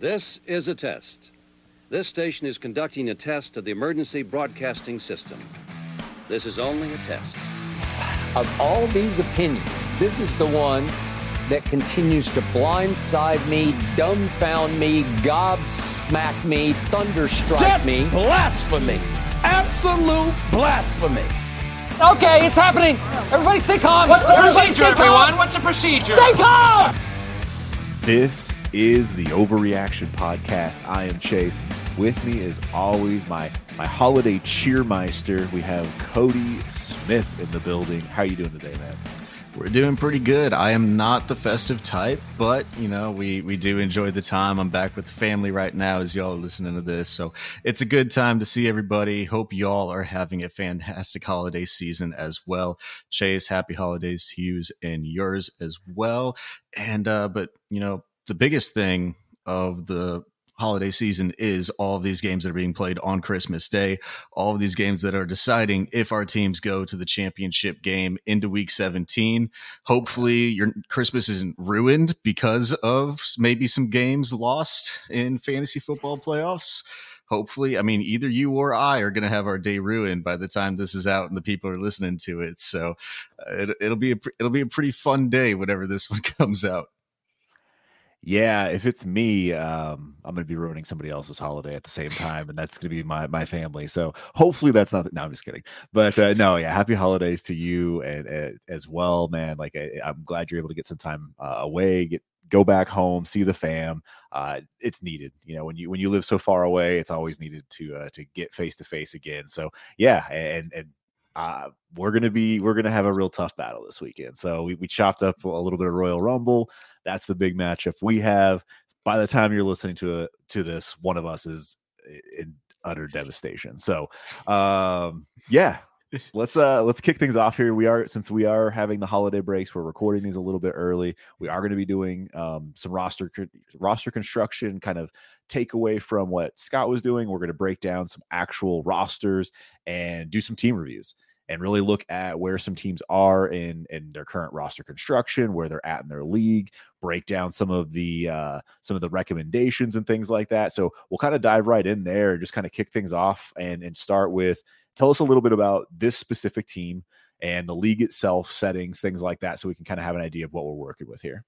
This is a test. This station is conducting a test of the emergency broadcasting system. This is only a test. Of all these opinions, this is the one that continues to blindside me, dumbfound me, gobsmack me, thunderstrike Just me. blasphemy. Absolute blasphemy. Okay, it's happening. Everybody stay calm. What's the procedure, everyone? What's the procedure? Stay calm. This is the Overreaction Podcast. I am Chase. With me, as always, my my holiday cheermeister. We have Cody Smith in the building. How are you doing today, man? We're doing pretty good. I am not the festive type, but you know, we we do enjoy the time. I'm back with the family right now as y'all are listening to this. So it's a good time to see everybody. Hope y'all are having a fantastic holiday season as well. Chase, happy holidays to you and yours as well. And uh, but you know, the biggest thing of the holiday season is all of these games that are being played on Christmas Day, all of these games that are deciding if our teams go to the championship game into week 17. Hopefully, your Christmas isn't ruined because of maybe some games lost in fantasy football playoffs. Hopefully, I mean, either you or I are going to have our day ruined by the time this is out and the people are listening to it. So uh, it, it'll be a it'll be a pretty fun day whenever this one comes out. Yeah, if it's me, um, I'm going to be ruining somebody else's holiday at the same time, and that's going to be my my family. So hopefully that's not. No, I'm just kidding. But uh, no, yeah, happy holidays to you and, as well, man. Like I, I'm glad you're able to get some time uh, away, get go back home, see the fam. Uh, it's needed, you know, when you when you live so far away, it's always needed to uh, to get face to face again. So yeah, and and uh, we're gonna be we're gonna have a real tough battle this weekend. So we, we chopped up a little bit of Royal Rumble. That's the big matchup we have. By the time you're listening to it to this, one of us is in utter devastation. So um, yeah, let's uh let's kick things off here. We are since we are having the holiday breaks we're recording these a little bit early. We are going to be doing um some roster roster construction kind of takeaway from what scott was doing. We're going to break down some actual rosters and do some team reviews and really look at where some teams are in in their current roster construction where they're at in their league break down some of the uh some of the recommendations and things like that. So we'll kind of dive right in there and just kind of kick things off and and start with tell us a little bit about this specific team and the league itself, settings, things like that, so we can kind of have an idea of what we're working with here.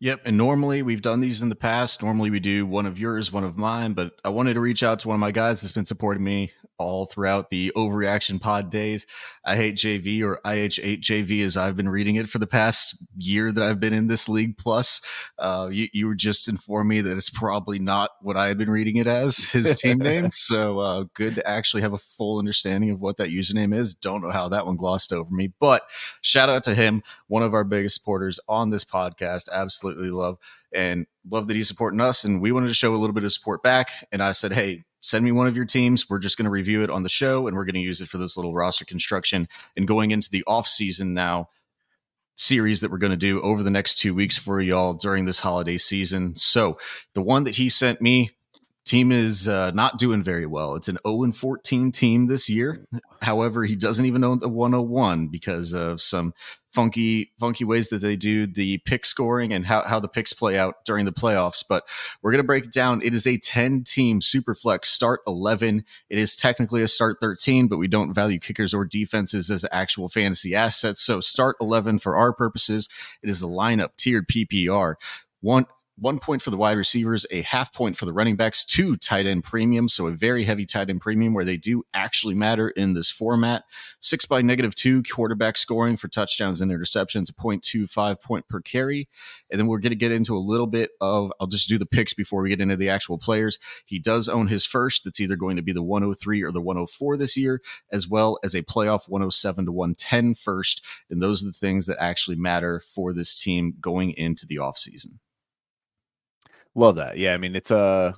Yep. And normally we've done these in the past. Normally we do one of yours, one of mine, but I wanted to reach out to one of my guys that's been supporting me all throughout the overreaction pod days. I hate JV or IH8 JV as I've been reading it for the past year that I've been in this league. Plus, uh, you, you were just informed me that it's probably not what I had been reading it as his team name. So, uh, good to actually have a full understanding of what that username is. Don't know how that one glossed over me, but shout out to him, one of our biggest supporters on this podcast. Absolutely love and love that he's supporting us. And we wanted to show a little bit of support back. And I said, Hey, send me one of your teams. We're just going to review it on the show and we're going to use it for this little roster construction. And going into the off season now, series that we're going to do over the next two weeks for y'all during this holiday season. So the one that he sent me, team is uh, not doing very well. It's an 0 and 14 team this year. However, he doesn't even own the 101 because of some funky funky ways that they do the pick scoring and how, how the picks play out during the playoffs. But we're going to break it down. It is a 10 team super flex start 11. It is technically a start 13, but we don't value kickers or defenses as actual fantasy assets. So start 11 for our purposes. It is the lineup tiered PPR. One one point for the wide receivers, a half point for the running backs, two tight end premiums. So a very heavy tight end premium where they do actually matter in this format. Six by negative two quarterback scoring for touchdowns and interceptions, a 0.25 point per carry. And then we're going to get into a little bit of, I'll just do the picks before we get into the actual players. He does own his first. That's either going to be the 103 or the 104 this year, as well as a playoff 107 to 110 first. And those are the things that actually matter for this team going into the offseason. Love that. Yeah, I mean it's uh,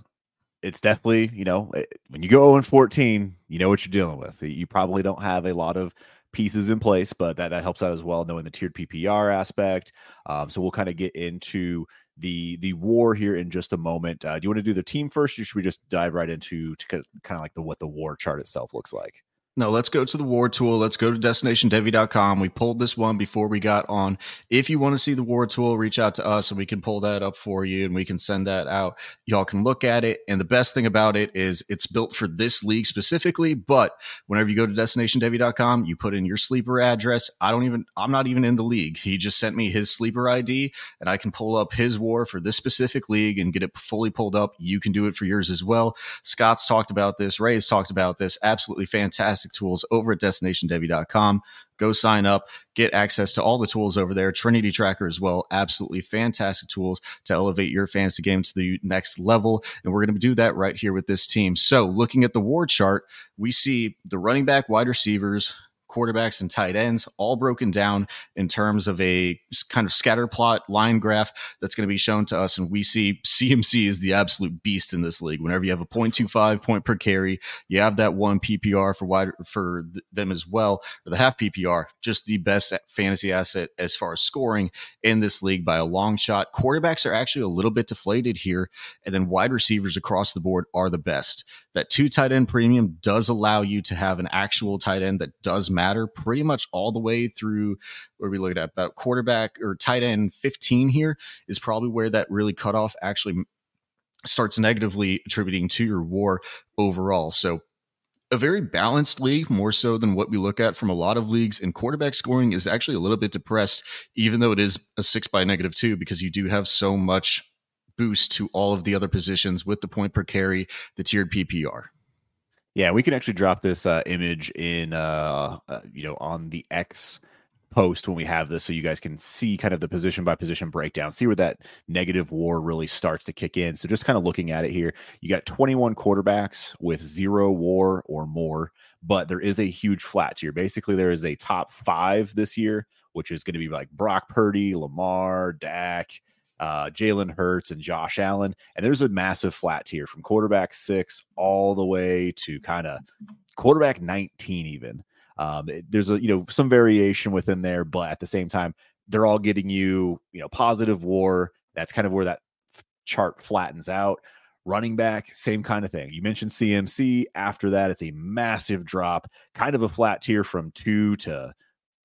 it's definitely, you know, eh, when you go 0 and 14, you know what you're dealing with. You probably don't have a lot of pieces in place, but that, that helps out as well, knowing the tiered PPR aspect. Um, so we'll kind of get into the the war here in just a moment. Uh, do you want to do the team first, or should we just dive right into to kind of like the what the war chart itself looks like? No, let's go to the war tool. Let's go to destinationdevy.com. We pulled this one before we got on. If you want to see the war tool, reach out to us and we can pull that up for you and we can send that out. Y'all can look at it. And the best thing about it is it's built for this league specifically. But whenever you go to destinationdevy.com, you put in your sleeper address. I don't even, I'm not even in the league. He just sent me his sleeper ID and I can pull up his war for this specific league and get it fully pulled up. You can do it for yours as well. Scott's talked about this. Ray has talked about this. Absolutely fantastic fantastic tools over at destinationdevy.com. Go sign up, get access to all the tools over there. Trinity Tracker as well. Absolutely fantastic tools to elevate your fantasy game to the next level. And we're going to do that right here with this team. So, looking at the war chart, we see the running back, wide receivers, quarterbacks and tight ends, all broken down in terms of a kind of scatter plot line graph that's going to be shown to us. And we see CMC is the absolute beast in this league. Whenever you have a 0.25 point per carry, you have that one PPR for wide for them as well, or the half PPR, just the best fantasy asset as far as scoring in this league by a long shot. Quarterbacks are actually a little bit deflated here, and then wide receivers across the board are the best that two tight end premium does allow you to have an actual tight end that does matter pretty much all the way through where we look at about quarterback or tight end 15 here is probably where that really cutoff actually starts negatively attributing to your war overall. So a very balanced league, more so than what we look at from a lot of leagues. And quarterback scoring is actually a little bit depressed, even though it is a six by negative two, because you do have so much boost to all of the other positions with the point per carry, the tiered PPR. Yeah, we can actually drop this uh, image in, uh, uh, you know, on the X post when we have this, so you guys can see kind of the position by position breakdown, see where that negative WAR really starts to kick in. So just kind of looking at it here, you got 21 quarterbacks with zero WAR or more, but there is a huge flat tier. Basically, there is a top five this year, which is going to be like Brock Purdy, Lamar, Dak uh, Jalen Hurts and Josh Allen. And there's a massive flat tier from quarterback six all the way to kind of quarterback 19, even. Um, there's a you know some variation within there, but at the same time, they're all getting you you know positive war. That's kind of where that chart flattens out. Running back, same kind of thing. You mentioned CMC. After that, it's a massive drop, kind of a flat tier from two to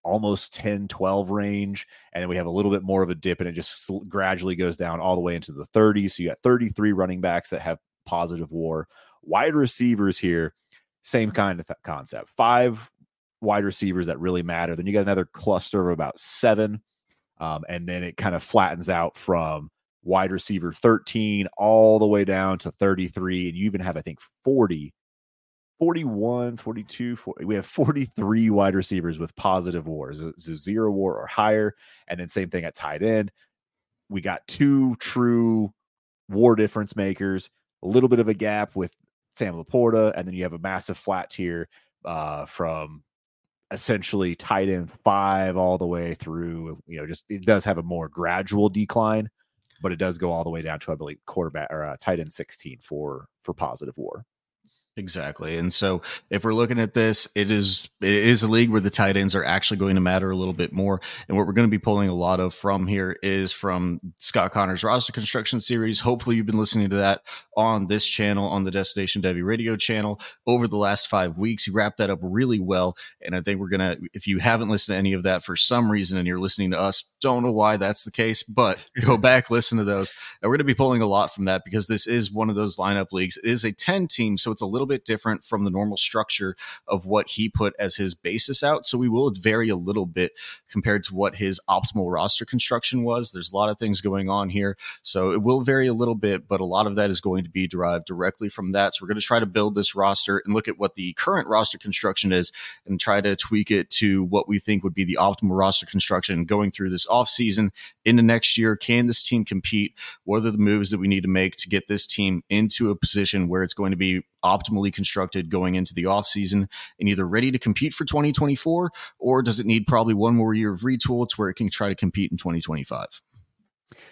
almost 10, 12 range. And then we have a little bit more of a dip and it just gradually goes down all the way into the 30s. So you got 33 running backs that have positive war. Wide receivers here, same kind of th- concept. Five wide receivers that really matter. Then you got another cluster of about seven. Um, and then it kind of flattens out from wide receiver 13 all the way down to 33. And you even have, I think, 40 41, 42, 40, we have 43 wide receivers with positive wars, so zero war or higher. And then same thing at tight end. We got two true war difference makers, a little bit of a gap with Sam LaPorta, and then you have a massive flat tier uh, from essentially tight end five all the way through. You know, just it does have a more gradual decline, but it does go all the way down to I believe quarterback or uh, tight end 16 for for positive war. Exactly. And so if we're looking at this, it is it is a league where the tight ends are actually going to matter a little bit more. And what we're going to be pulling a lot of from here is from Scott Connor's roster construction series. Hopefully you've been listening to that on this channel, on the Destination Devy radio channel over the last five weeks. He wrapped that up really well. And I think we're gonna if you haven't listened to any of that for some reason and you're listening to us, don't know why that's the case, but go back, listen to those. And we're gonna be pulling a lot from that because this is one of those lineup leagues. It is a 10 team, so it's a little bit different from the normal structure of what he put as his basis out. So we will vary a little bit compared to what his optimal roster construction was. There's a lot of things going on here. So it will vary a little bit, but a lot of that is going to be derived directly from that. So we're going to try to build this roster and look at what the current roster construction is and try to tweak it to what we think would be the optimal roster construction going through this offseason into next year. Can this team compete? What are the moves that we need to make to get this team into a position where it's going to be optimally constructed going into the offseason and either ready to compete for 2024 or does it need probably one more year of retool to where it can try to compete in 2025?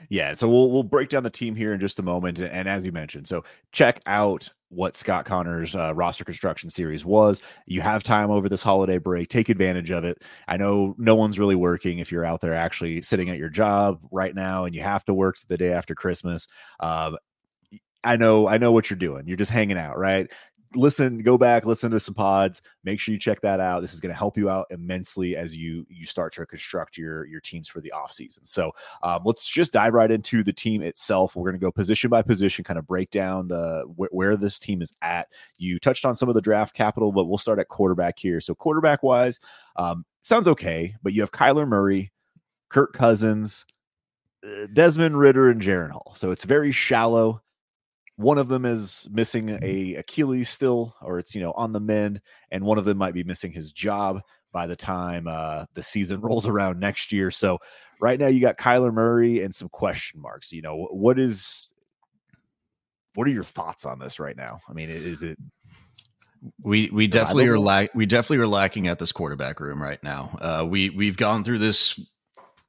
Yeah, so we'll we'll break down the team here in just a moment, and as you mentioned, so check out what Scott Connor's uh, roster construction series was. You have time over this holiday break, take advantage of it. I know no one's really working if you're out there actually sitting at your job right now, and you have to work the day after Christmas. Um, I know, I know what you're doing. You're just hanging out, right? listen, go back, listen to some pods. Make sure you check that out. This is going to help you out immensely as you you start to construct your your teams for the offseason. So um, let's just dive right into the team itself. We're going to go position by position, kind of break down the wh- where this team is at. You touched on some of the draft capital, but we'll start at quarterback here. So quarterback wise, um, sounds okay, but you have Kyler Murray, Kirk Cousins. Uh, Desmond Ridder and Jaren Hall. So it's very shallow one of them is missing a Achilles still, or it's you know on the mend, and one of them might be missing his job by the time uh, the season rolls around next year. So right now you got Kyler Murray and some question marks. You know what is what are your thoughts on this right now? I mean, is it we we definitely are lack we definitely are lacking at this quarterback room right now. Uh, we we've gone through this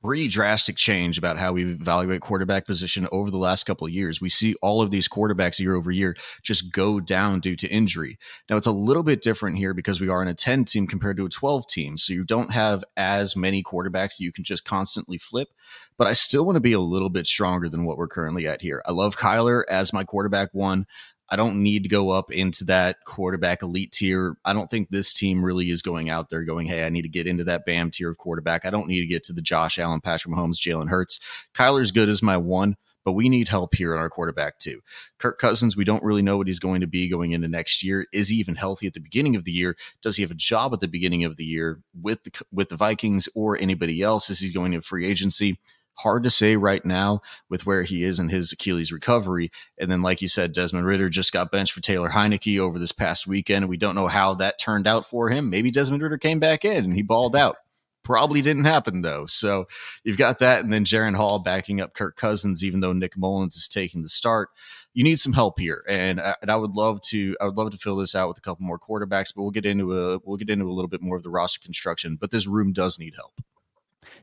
pretty drastic change about how we evaluate quarterback position over the last couple of years. We see all of these quarterbacks year over year just go down due to injury. Now it's a little bit different here because we are in a 10 team compared to a 12 team. So you don't have as many quarterbacks that you can just constantly flip. But I still want to be a little bit stronger than what we're currently at here. I love Kyler as my quarterback one. I don't need to go up into that quarterback elite tier. I don't think this team really is going out there going, hey, I need to get into that BAM tier of quarterback. I don't need to get to the Josh Allen, Patrick Mahomes, Jalen Hurts. Kyler's good as my one, but we need help here in our quarterback too. Kirk Cousins, we don't really know what he's going to be going into next year. Is he even healthy at the beginning of the year? Does he have a job at the beginning of the year with the, with the Vikings or anybody else? Is he going to free agency? Hard to say right now with where he is in his Achilles recovery. And then, like you said, Desmond Ridder just got benched for Taylor Heinicke over this past weekend. We don't know how that turned out for him. Maybe Desmond Ridder came back in and he balled out. Probably didn't happen though. So you've got that, and then Jaren Hall backing up Kirk Cousins, even though Nick Mullens is taking the start. You need some help here, and, uh, and I would love to. I would love to fill this out with a couple more quarterbacks, but we'll get into a we'll get into a little bit more of the roster construction. But this room does need help.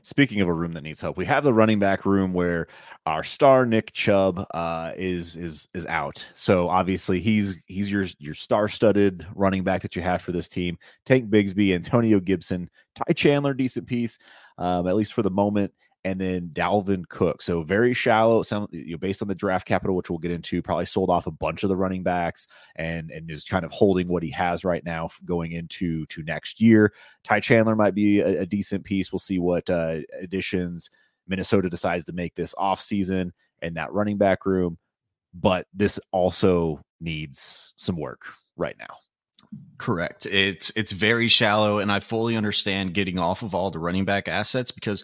Speaking of a room that needs help, we have the running back room where our star Nick Chubb uh, is is is out. So obviously he's he's your your star-studded running back that you have for this team. Tank Bigsby, Antonio Gibson, Ty Chandler, decent piece, um, at least for the moment and then Dalvin Cook. So very shallow. Some you know, based on the draft capital, which we'll get into, probably sold off a bunch of the running backs and and is kind of holding what he has right now going into to next year. Ty Chandler might be a, a decent piece. We'll see what uh, additions Minnesota decides to make this off season and that running back room. But this also needs some work right now. Correct. It's it's very shallow, and I fully understand getting off of all the running back assets because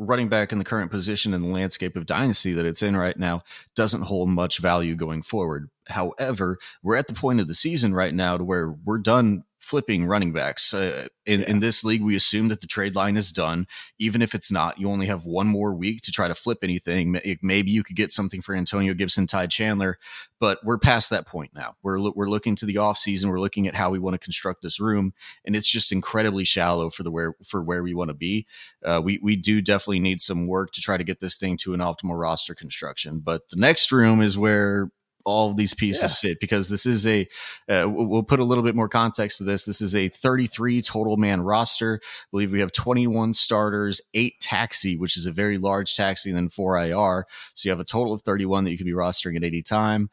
running back in the current position in the landscape of dynasty that it's in right now doesn't hold much value going forward. However, we're at the point of the season right now to where we're done flipping running backs. Uh, in, yeah. in this league, we assume that the trade line is done. Even if it's not, you only have one more week to try to flip anything. Maybe you could get something for Antonio Gibson, Ty Chandler, but we're past that point now. We're, we're looking to the offseason. We're looking at how we want to construct this room, and it's just incredibly shallow for the where for where we want to be. Uh, we we do definitely need some work to try to get this thing to an optimal roster construction. But the next room is where all of these pieces yeah. sit because this is a uh, we'll put a little bit more context to this. This is a 33 total man roster. I believe we have 21 starters 8 taxi which is a very large taxi and then 4 IR so you have a total of 31 that you can be rostering at any time.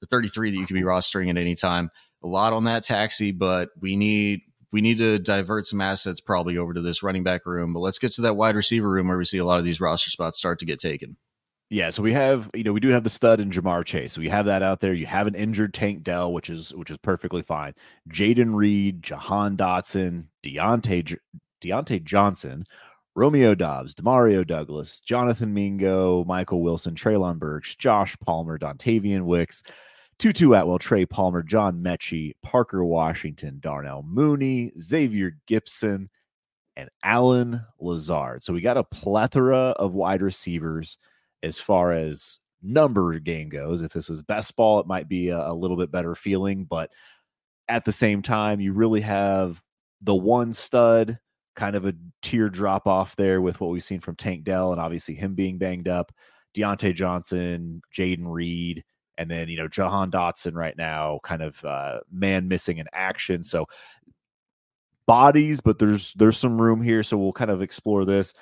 The 33 that you can be rostering at any time. A lot on that taxi but we need we need to divert some assets probably over to this running back room. But let's get to that wide receiver room where we see a lot of these roster spots start to get taken Yeah, so we have, you know, we do have the stud in Ja'Marr Chase. So we have that out there. You have an injured Tank Dell, which is which is perfectly fine. Jayden Reed, Jahan Dotson, Diontae Diontae Johnson, Romeo Doubs, Demario Douglas, Jonathan Mingo, Michael Wilson, Treylon Burks, Josh Palmer, Dontayvion Wicks, Tutu Atwell, Trey Palmer, John Metchie, Parker Washington, Darnell Mooney, Xavier Gipson, and Allen Lazard. So we got a plethora of wide receivers as far as number game goes. If this was best ball, it might be a, a little bit better feeling, but at the same time, you really have the one stud kind of a tear drop off there with what we've seen from Tank Dell and obviously him being banged up, Diontae Johnson, Jayden Reed, and then you know Jahan Dotson right now, kind of uh, man missing in action. So bodies, but there's there's some room here, so we'll kind of explore this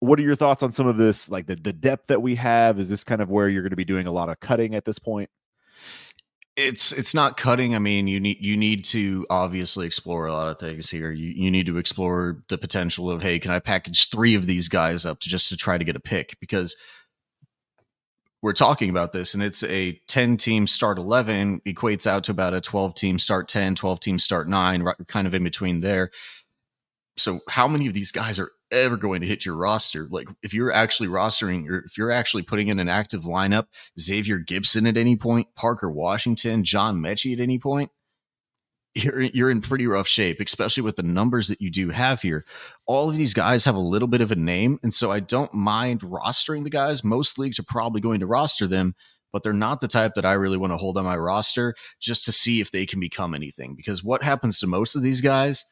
what are your thoughts on some of this like the, the depth that we have? Is this kind of where you're going to be doing a lot of cutting at this point? It's it's not cutting i mean you need you need to obviously explore a lot of things here. You you need to explore the potential of hey can i package three of these guys up to just to try to get a pick? Because we're talking about this and it's a 10 team start 11 equates out to about a 12 team start 10 12 team start 9 right, kind of in between there. So how many of these guys are ever going to hit your roster. Like if you're actually rostering or if you're actually putting in an active lineup, Xavier Gipson at any point, Parker Washington, John Metchie at any point, you're you're in pretty rough shape, especially with the numbers that you do have here. All of these guys have a little bit of a name, and so I don't mind rostering the guys. Most leagues are probably going to roster them, but they're not the type that I really want to hold on my roster just to see if they can become anything. Because what happens to most of these guys?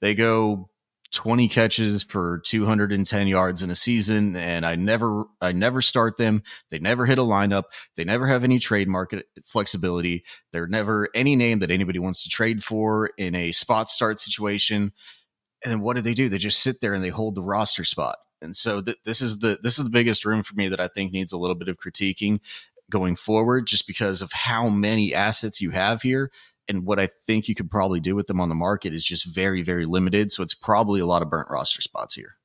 They go 20 catches for 210 yards in a season and I never I never start them. They never hit a lineup. They never have any trade market flexibility. They're never any name that anybody wants to trade for in a spot start situation. And then what do they do? They just sit there and they hold the roster spot. And so th- this is the this is the biggest room for me that I think needs a little bit of critiquing going forward just because of how many assets you have here and what I think you could probably do with them on the market is just very, very limited. So it's probably a lot of burnt roster spots here.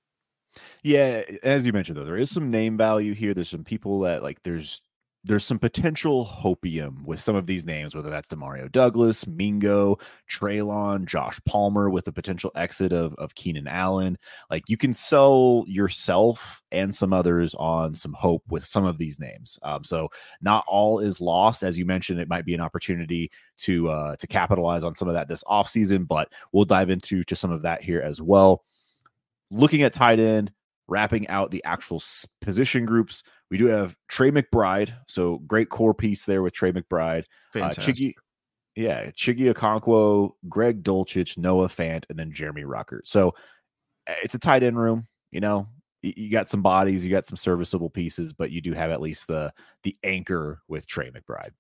Yeah, as you mentioned though, there is some name value here. There's some people that like there's there's some potential hopium with some of these names, whether that's Demario Douglas, Mingo, Treylon, Josh Palmer, with the potential exit of, of Keenan Allen. Like you can sell yourself and some others on some hope with some of these names. Um, so not all is lost. As you mentioned, it might be an opportunity to uh, to capitalize on some of that this offseason, but we'll dive into to some of that here as well. Looking at tight end, wrapping out the actual position groups. We do have Trey McBride, so great core piece there with Trey McBride. Uh, Chiggy, yeah, Chiggy Okonkwo, Greg Dulcich, Noah Fant, and then Jeremy Ruckert. So eh, it's a tight end room. You know, you got some bodies, you got some serviceable pieces, but you do have at least the the anchor with Trey McBride.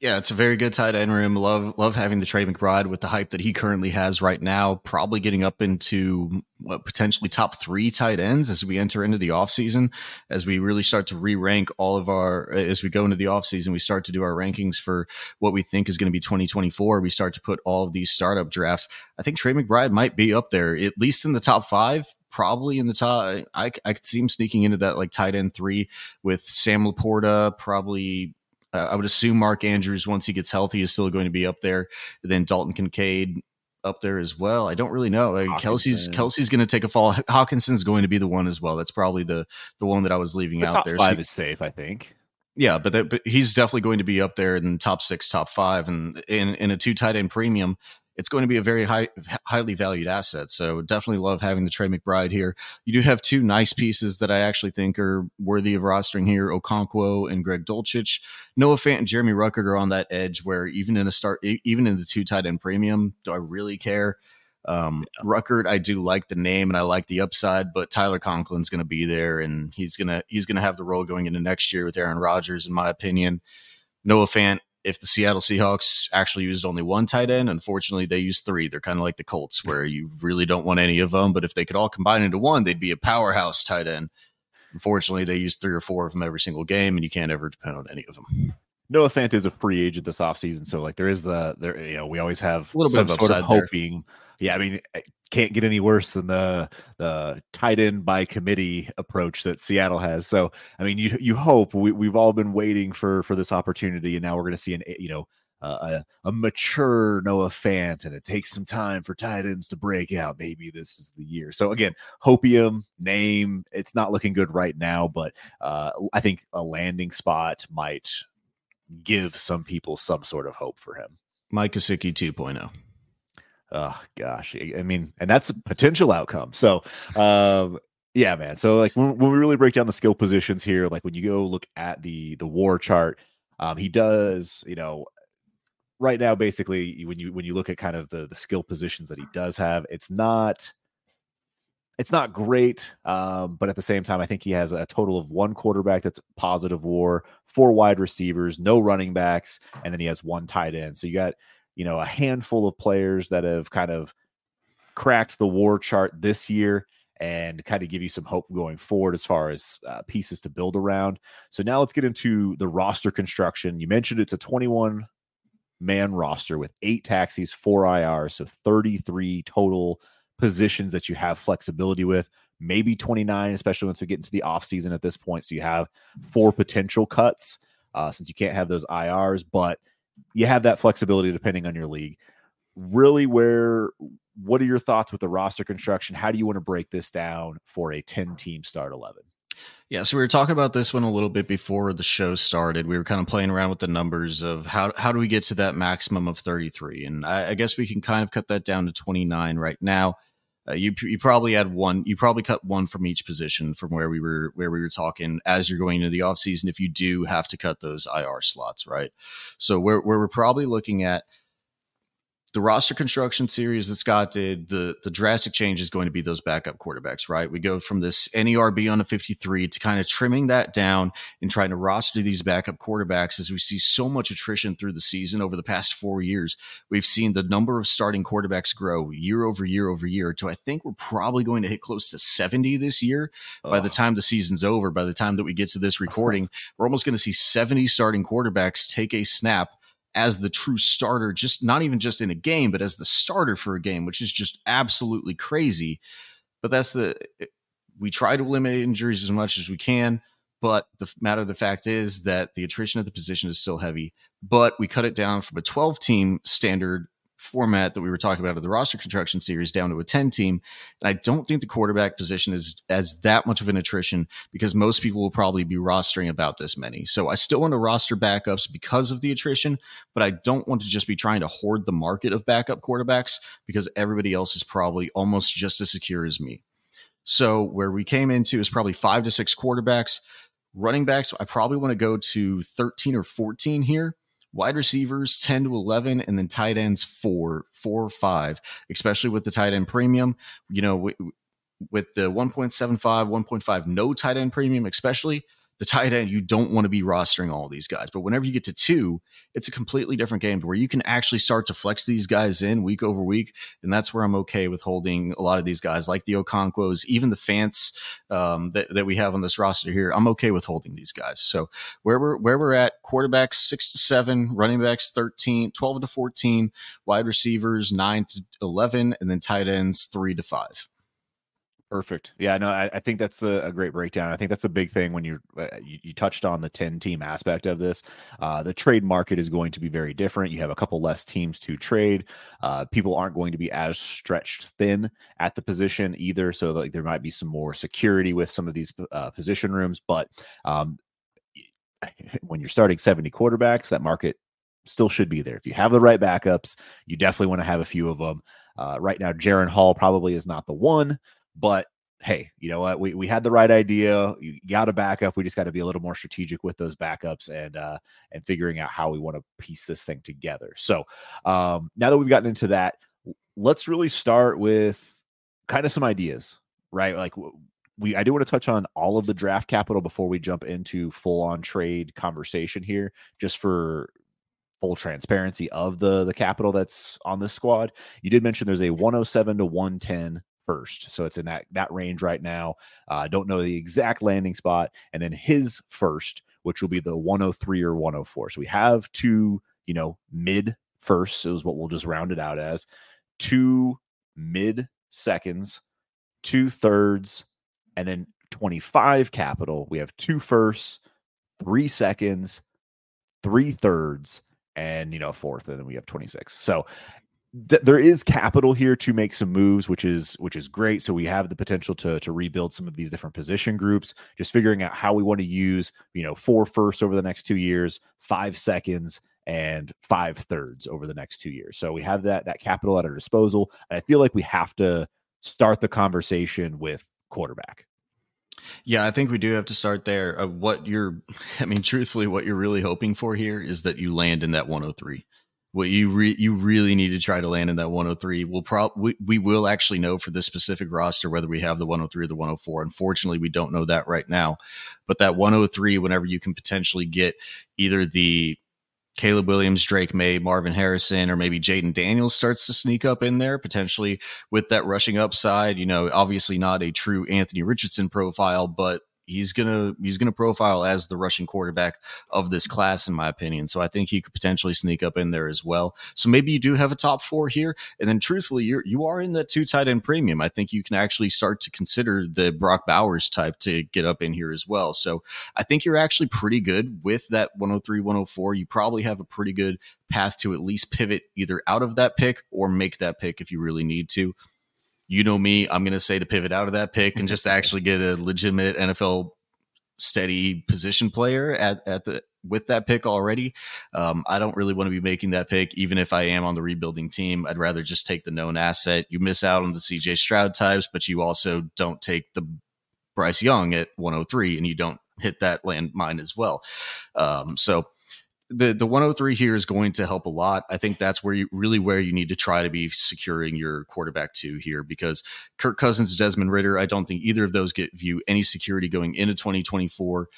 Yeah, it's a very good tight end room. Love love having the Trey McBride with the hype that he currently has right now. Probably getting up into what potentially top three tight ends as we enter into the offseason, as we really start to re-rank all of our as we go into the offseason, we start to do our rankings for what we think is going to be 2024. We start to put all of these startup drafts. I think Trey McBride might be up there, at least in the top five, probably in the top. I, I could see him sneaking into that like tight end three with Sam LaPorta, probably uh, I would assume Mark Andrews, once he gets healthy, is still going to be up there. And then Dalton Kincaid up there as well. I don't really know. Like, Kelce's Kelce's going to take a fall. Hockenson's going to be the one as well. That's probably the the one that I was leaving the out there. Five so, is safe, I think. Yeah, but, that, but he's definitely going to be up there in top six, top five, and in in a two tight end premium it's going to be a very high, highly valued asset. So definitely love having the Trey McBride here. You do have two nice pieces that I actually think are worthy of rostering here: Okonkwo and Greg Dulcich. Noah Fant and Jeremy Ruckert are on that edge where even in a start, even in the two tight end premium, do I really care? Um, yeah. Ruckert, I do like the name and I like the upside, but Tyler Conklin's going to be there and he's gonna he's gonna have the role going into next year with Aaron Rodgers, in my opinion. Noah Fant if the Seattle Seahawks actually used only one tight end, unfortunately they use three. They're kind of like the Colts, where you really don't want any of them, but if they could all combine into one, they'd be a powerhouse tight end. Unfortunately, they use three or four of them every single game, and you can't ever depend on any of them. Noah Fant is a free agent this offseason, so like there is the there you know we always have a little bit of sort of upside there. Yeah, I mean, it can't get any worse than the the tight end by committee approach that Seattle has. So, I mean, you you hope we we've all been waiting for for this opportunity, and now we're going to see an you know uh, a, a mature Noah Fant, and it takes some time for tight ends to break out. Maybe this is the year. So again, hopium name. It's not looking good right now, but uh, I think a landing spot might give some people some sort of hope for him. Mike Gesicki 2.0. Oh gosh, I mean, and that's a potential outcome. So, um, yeah, man. So like when, when we really break down the skill positions here, like when you go look at the the war chart, um, he does, you know, right now basically when you when you look at kind of the the skill positions that he does have, it's not it's not great, um, but at the same time, I think he has a total of one quarterback that's positive war, four wide receivers, no running backs, and then he has one tight end. So you got you know a handful of players that have kind of cracked the war chart this year and kind of give you some hope going forward as far as uh, pieces to build around. So now let's get into the roster construction. You mentioned it's a 21 man roster with eight taxis, four IRs, so 33 total positions that you have flexibility with. Maybe 29, especially once we get into the offseason at this point. So you have four potential cuts uh, since you can't have those IRs, but you have that flexibility depending on your league. Really, where what are your thoughts with the roster construction? How do you want to break this down for a 10 team start 11? Yeah, so we were talking about this one a little bit before the show started. We were kind of playing around with the numbers of how how do we get to that maximum of 33, and I, I guess we can kind of cut that down to 29 right now. Uh, you you probably had one, you probably cut one from each position from where we were where we were talking as you're going into the offseason if you do have to cut those IR slots, right? So where where we're probably looking at the roster construction series that Scott did, the the drastic change is going to be those backup quarterbacks, right? We go from this NERB on a 53 to kind of trimming that down and trying to roster these backup quarterbacks as we see so much attrition through the season over the past four years. We've seen the number of starting quarterbacks grow year over year over year to I think we're probably going to hit close to 70 this year. Oh. By the time the season's over, by the time that we get to this recording, we're almost going to see 70 starting quarterbacks take a snap as the true starter, just not even just in a game, but as the starter for a game, which is just absolutely crazy. But that's the eh, we try to eliminate injuries as much as we can. But the matter of the fact is that the attrition of the position is still heavy. But we cut it down from a 12 team standard format that we were talking about of the roster construction series down to a 10 team. And I don't think the quarterback position is as that much of an attrition because most people will probably be rostering about this many. So I still want to roster backups because of the attrition, but I don't want to just be trying to hoard the market of backup quarterbacks because everybody else is probably almost just as secure as me. So where we came into is probably five to six quarterbacks. Running backs, I probably want to go to 13 or 14 here wide receivers 10 to 11 and then tight ends 4 4 or 5 especially with the tight end premium. You know with the 1.75 1.5 no tight end premium especially the tight end, you don't want to be rostering all these guys. But whenever you get to two, it's a completely different game where you can actually start to flex these guys in week over week. And that's where I'm okay with holding a lot of these guys, like the Okonkwo's, even the Fants um, that, that we have on this roster here. I'm okay with holding these guys. So where we're where we're at, quarterbacks six to seven, running backs 13, 12 to 14, wide receivers nine to 11, and then tight ends three to five. Perfect. Yeah, no, I, I think that's a great breakdown. I think that's the big thing when you, uh, you, you touched on the ten team aspect of this. Uh, the trade market is going to be very different. You have a couple less teams to trade. Uh, people aren't going to be as stretched thin at the position either. So like there might be some more security with some of these uh, position rooms. But um, when you're starting seventy quarterbacks, that market still should be there. If you have the right backups, you definitely want to have a few of them. Uh, right now, Jaren Hall probably is not the one. But hey, you know what? We we had the right idea. You got a backup. We just got to be a little more strategic with those backups and uh and figuring out how we want to piece this thing together. So um now that we've gotten into that, let's really start with kind of some ideas, right? Like we I do want to touch on all of the draft capital before we jump into full on trade conversation here, just for full transparency of the the capital that's on this squad. You did mention there's a 107 to 110 first. So it's in that that range right now. I uh, don't know the exact landing spot. And then his first which will be the 103 or 104. So we have two, you know, mid firsts is what we'll just round it out as two mid seconds, two thirds, and then 25 capital. We have two firsts, three seconds, three thirds, and you know, fourth, and then we have 26. So th- there is capital here to make some moves, which is which is great. So we have the potential to to rebuild some of these different position groups. Just figuring out how we want to use, you know, four firsts over the next two years, five seconds, and five thirds over the next two years. So we have that that capital at our disposal, and I feel like we have to start the conversation with quarterback. Yeah, I think we do have to start there. Uh, what you're, I mean, truthfully, what you're really hoping for here is that you land in that 103. What you re- you really need to try to land in that 103. We'll pro- we, we will actually know for this specific roster whether we have the 103 or the 104. Unfortunately, we don't know that right now. But that 103, whenever you can potentially get either the Caleb Williams, Drake Maye, Marvin Harrison, or maybe Jayden Daniels starts to sneak up in there potentially with that rushing upside. You know, obviously not a true Anthony Richardson profile, but he's gonna he's gonna profile as the rushing quarterback of this class, in my opinion. So I think he could potentially sneak up in there as well. So maybe you do have a top four here, and then truthfully, you're you are in that two tight end premium. I think you can actually start to consider the Brock Bowers type to get up in here as well. So I think you're actually pretty good with that 103, 104. You probably have a pretty good path to at least pivot either out of that pick or make that pick if you really need to you know me, I'm going to say to pivot out of that pick and just actually get a legitimate NFL steady position player at, at the with that pick already. Um, I don't really want to be making that pick, even if I am on the rebuilding team. I'd rather just take the known asset. You miss out on the CJ Stroud types, but you also don't take the Bryce Young at 103 and you don't hit that landmine as well. Um, so the the 103 here is going to help a lot. I think that's where you really where you need to try to be securing your quarterback to here because Kirk Cousins, Desmond Ridder, I don't think either of those get view any security going into 2024.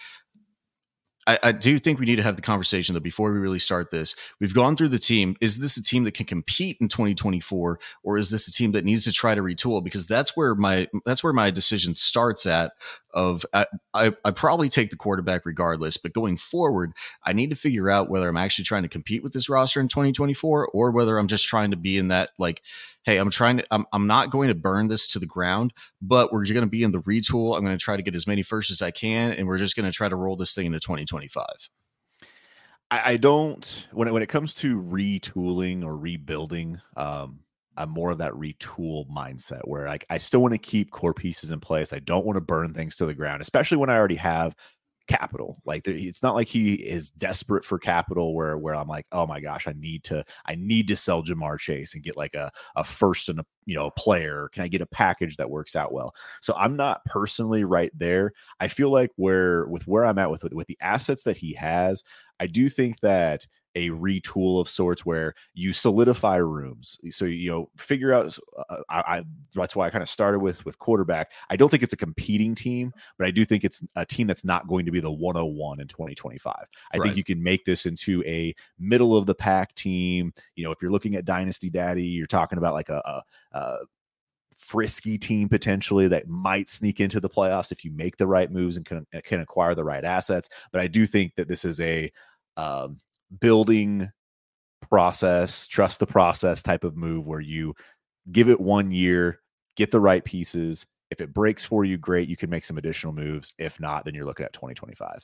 I, I, do think we need to have the conversation though before we really start this. We've gone through the team. Is this a team that can compete in 2024, or is this a team that needs to try to retool? Because that's where my that's where my decision starts at. Of I, I, I probably take the quarterback regardless, but going forward, I need to figure out whether I'm actually trying to compete with this roster in 2024, or whether I'm just trying to be in that like hey, I'm trying to, I'm, I'm not going to burn this to the ground, but we're going to be in the retool. I'm going to try to get as many firsts as I can, and we're just going to try to roll this thing into 2025. I, I don't when it, when it comes to retooling or rebuilding. Um, I'm more of that retool mindset where like I still want to keep core pieces in place. I don't want to burn things to the ground, especially when I already have capital. Like it's not like he is desperate for capital where where I'm like, oh my gosh, I need to I need to sell Ja'Marr Chase and get like a a first and a you know a player. Can I get a package that works out well? So I'm not personally right there. I feel like where with where I'm at with with the assets that he has, I do think that a retool of sorts where you solidify rooms. So you know, figure out. Uh, I, I, that's why I kind of started with with quarterback. I don't think it's a competing team, but I do think it's a team that's not going to be the 101 in 2025. I right. think you can make this into a middle of the pack team. You know, if you're looking at Dynasty Daddy, you're talking about like a, a, a frisky team potentially that might sneak into the playoffs if you make the right moves and can, can acquire the right assets. But I do think that this is a um, building process, trust the process type of move where you give it one year, get the right pieces. If it breaks for you, great. You can make some additional moves. If not, then you're looking at 2025.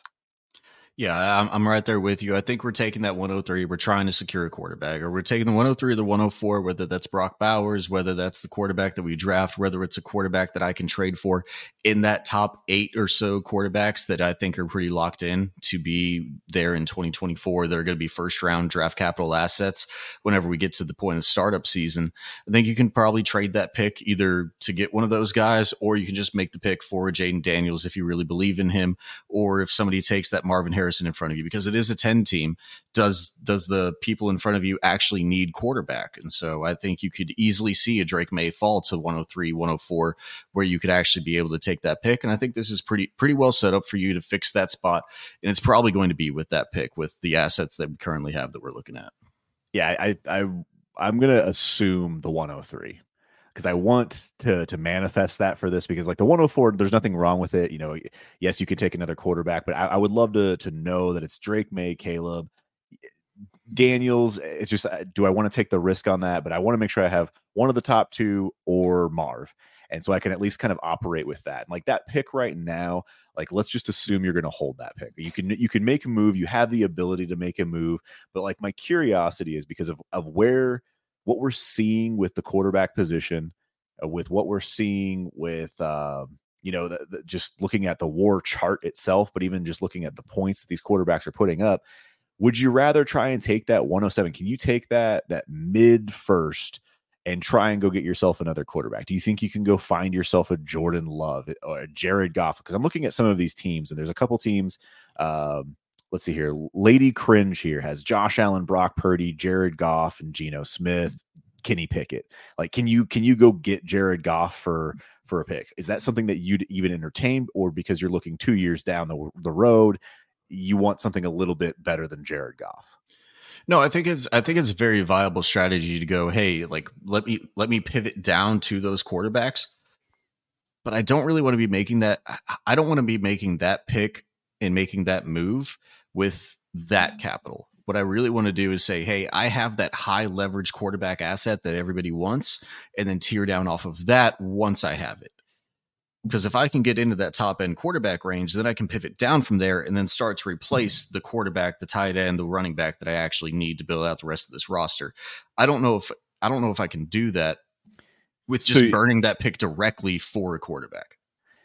Yeah, I'm, I'm right there with you. I think we're taking that 103. We're trying to secure a quarterback, or we're taking the 103 or the 104, whether that's Brock Bowers, whether that's the quarterback that we draft, whether it's a quarterback that I can trade for in that top eight or so quarterbacks that I think are pretty locked in to be there in 2024. They're going to be first round draft capital assets whenever we get to the point of startup season. I think you can probably trade that pick either to get one of those guys, or you can just make the pick for Jayden Daniels if you really believe in him, or if somebody takes that Marvin Harris comparison in front of you because it is a 10 team. Does does the people in front of you actually need quarterback? And so i think you could easily see a drake maye fall to 103 104 where you could actually be able to take that pick. And i think this is pretty pretty well set up for you to fix that spot. And it's probably going to be with that pick with the assets that we currently have that we're looking at. Yeah i i i'm gonna assume the 103 because I want to to manifest that for this because like the 104, there's nothing wrong with it. You know, yes, you could take another quarterback, but I, I would love to to know that it's Drake Maye, Caleb, Daniels. It's just uh, do I want to take the risk on that? But I want to make sure I have one of the top two or Marv. And so I can at least kind of operate with that. Like that pick right now, like let's just assume you're going to hold that pick. You can you can make a move. You have the ability to make a move. But like my curiosity is because of of where what we're seeing with the quarterback position, uh, with what we're seeing with, um, you know, the, the, just looking at the war chart itself, but even just looking at the points that these quarterbacks are putting up. Would you rather try and take that 107? Can you take that that mid first and try and go get yourself another quarterback? Do you think you can go find yourself a Jordan Love or a Jared Goff? Because I'm looking at some of these teams, and there's a couple teams. Um, let's see here. Lady Cringe here has Josh Allen, Brock Purdy, Jared Goff, and Geno Smith, Kenny Pickett. Like, can you can you go get Jared Goff for for a pick? Is that something that you'd even entertain, or because you're looking two years down the the road, you want something a little bit better than Jared Goff? No, I think it's I think it's a very viable strategy to go, hey, like let me let me pivot down to those quarterbacks. But I don't really want to be making that I don't want to be making that pick and making that move with that capital. What I really want to do is say, hey, I have that high leverage quarterback asset that everybody wants, and then tear down off of that once I have it. Because if I can get into that top end quarterback range, then I can pivot down from there and then start to replace the quarterback, the tight end, the running back that I actually need to build out the rest of this roster. I don't know if I don't know if I can do that with just so, burning that pick directly for a quarterback.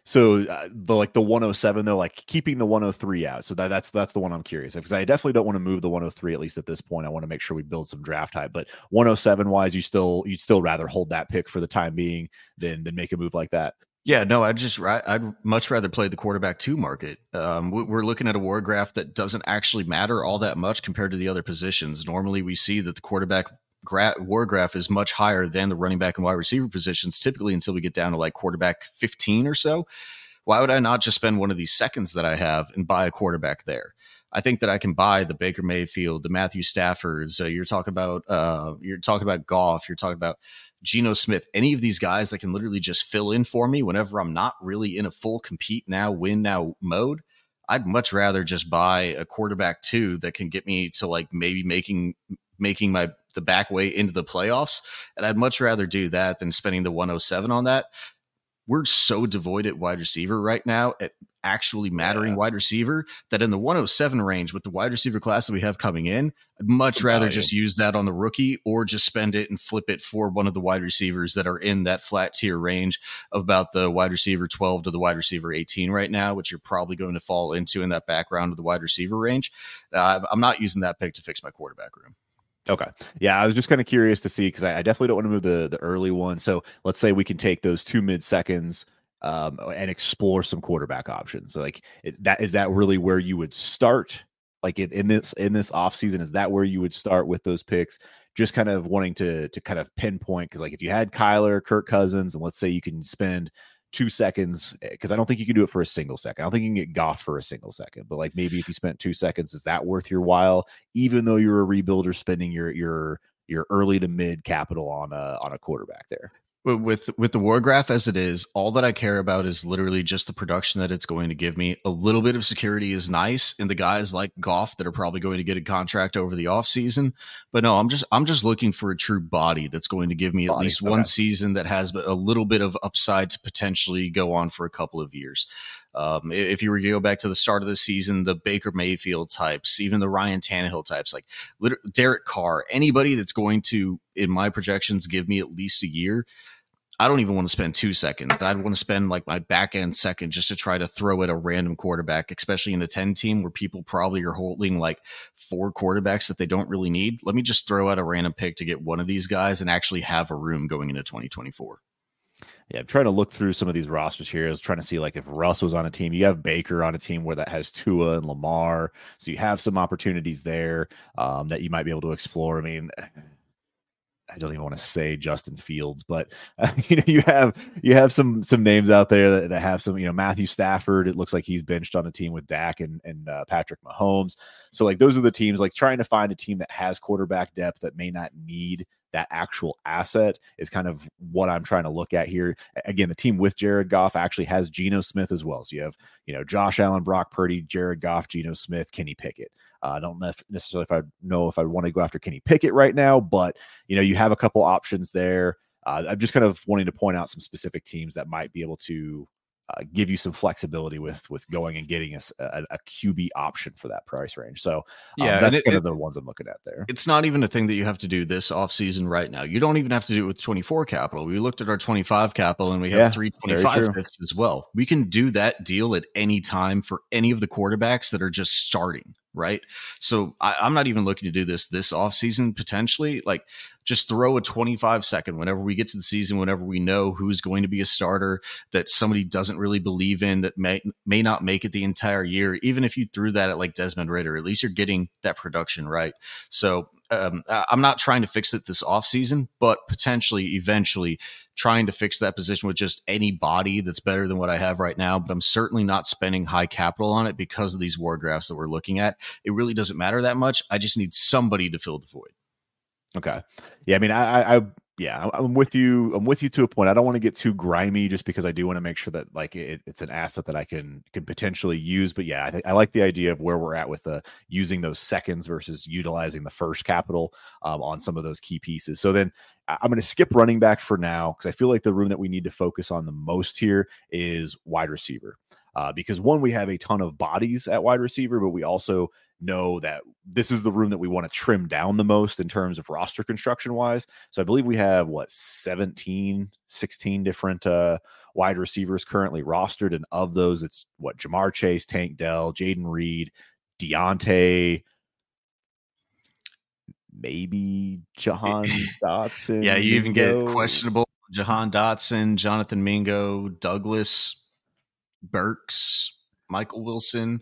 So uh, the like the 107 though, like keeping the 103 out. So that, that's that's the one I'm curious because I definitely don't want to move the 103 at least at this point. I want to make sure we build some draft hype. But 107 wise, you still you'd still rather hold that pick for the time being than than make a move like that. Yeah, no, I'd just I'd much rather play the quarterback two market. Um, we're looking at a war graph that doesn't actually matter all that much compared to the other positions. Normally, we see that the quarterback gra- war graph is much higher than the running back and wide receiver positions, typically until we get down to like quarterback 15 or so. Why would I not just spend one of these seconds that I have and buy a quarterback there? I think that I can buy the Baker Mayfield, the Matthew Staffords. Uh, you're talking about uh, you're talking about Goff. You're talking about Geno Smith. Any of these guys that can literally just fill in for me whenever I'm not really in a full compete now, win now mode. I'd much rather just buy a quarterback too that can get me to like maybe making making my the back way into the playoffs. And I'd much rather do that than spending the 107 on that. We're so devoid at wide receiver right now at actually mattering yeah. wide receiver that in the 107 range with the wide receiver class that we have coming in, I'd much rather just use that on the rookie or just spend it and flip it for one of the wide receivers that are in that flat tier range of about the wide receiver 12 to the wide receiver 18 right now, which you're probably going to fall into in that background of the wide receiver range. Uh, I'm not using that pick to fix my quarterback room. Okay. Yeah, I was just kind of curious to see because I, I, definitely don't want to move the the early one. So let's say we can take those two mid seconds um, and explore some quarterback options. So like it, that is that really where you would start? Like in, in this in this off season, is that where you would start with those picks? Just kind of wanting to to kind of pinpoint because like if you had Kyler, Kirk Cousins, and let's say you can spend two seconds because eh, I don't think you can do it for a single second. I don't think you can get Goff for a single second, but like maybe if you spent two seconds, is that worth your while? Even though you're a rebuilder, spending your your your early to mid capital on a on a quarterback there with with the war graph as it is all that i care about is literally just the production that it's going to give me a little bit of security is nice and the guys like Goff that are probably going to get a contract over the offseason but no i'm just i'm just looking for a true body that's going to give me body. at least okay. one season that has a little bit of upside to potentially go on for a couple of years um, if you were to go back to the start of the season, the Baker Mayfield types, even the Ryan Tannehill types, like Derek Carr, anybody that's going to, in my projections, give me at least a year. I don't even want to spend two seconds. I'd want to spend like my back end second just to try to throw at a random quarterback, especially in a 10 team where people probably are holding like four quarterbacks that they don't really need. Let me just throw out a random pick to get one of these guys and actually have a room going into 2024. Yeah, I'm trying to look through some of these rosters here. I was trying to see like if Russ was on a team. You have Baker on a team where that has Tua and Lamar, so you have some opportunities there um, that you might be able to explore. I mean, I don't even want to say Justin Fields, but you know you have you have some some names out there that, that, have some you know Matthew Stafford. It looks like he's benched on a team with Dak and and uh, Patrick Mahomes. So like those are the teams like trying to find a team that has quarterback depth that may not need that actual asset is kind of what I'm trying to look at here. Again, the team with Jared Goff actually has Geno Smith as well. So you have, you know, Josh Allen, Brock Purdy, Jared Goff, Geno Smith, Kenny Pickett. Uh, I don't necessarily if I know if I want to go after Kenny Pickett right now, but you know, you have a couple options there. Uh, I'm just kind of wanting to point out some specific teams that might be able to uh, give you some flexibility with with going and getting a, a, a QB option for that price range. So um, yeah, that's it, kind of the ones I'm looking at there. It's not even a thing that you have to do this off season right now. You don't even have to do it with 24 capital. We looked at our 25 capital and we have yeah, 325 fifths as well. We can do that deal at any time for any of the quarterbacks that are just starting right? So I, am not even looking to do this this off season potentially. Like just throw a 25 second whenever we get to the season, whenever we know who's going to be a starter that somebody doesn't really believe in that may may not make it the entire year. Even if you threw that at like Desmond Ridder, at least you're getting that production right. So um, I'm not trying to fix it this offseason, but potentially eventually trying to fix that position with just any body that's better than what I have right now. But I'm certainly not spending high capital on it because of these war graphs that we're looking at. It really doesn't matter that much. I just need somebody to fill the void. Okay. Yeah. I mean, I, I, yeah, I'm with you. I'm with you to a point. I don't want to get too grimy just because I do want to make sure that like it, it's an asset that I can can potentially use. But yeah, I, th- I like the idea of where we're at with the using those seconds versus utilizing the first capital um, on some of those key pieces. So then I'm going to skip running back for now because I feel like the room that we need to focus on the most here is wide receiver. Uh, because one, we have a ton of bodies at wide receiver, but we also know that this is the room that we want to trim down the most in terms of roster construction wise. So I believe we have what 17, 16 different uh, wide receivers currently rostered. And of those, it's what Ja'Marr Chase, Tank Dell, Jayden Reed, Diontae, maybe Jahan Dotson. yeah, you even get questionable Jahan Dotson, Jonathan Mingo, Douglas, Burks, Michael Wilson.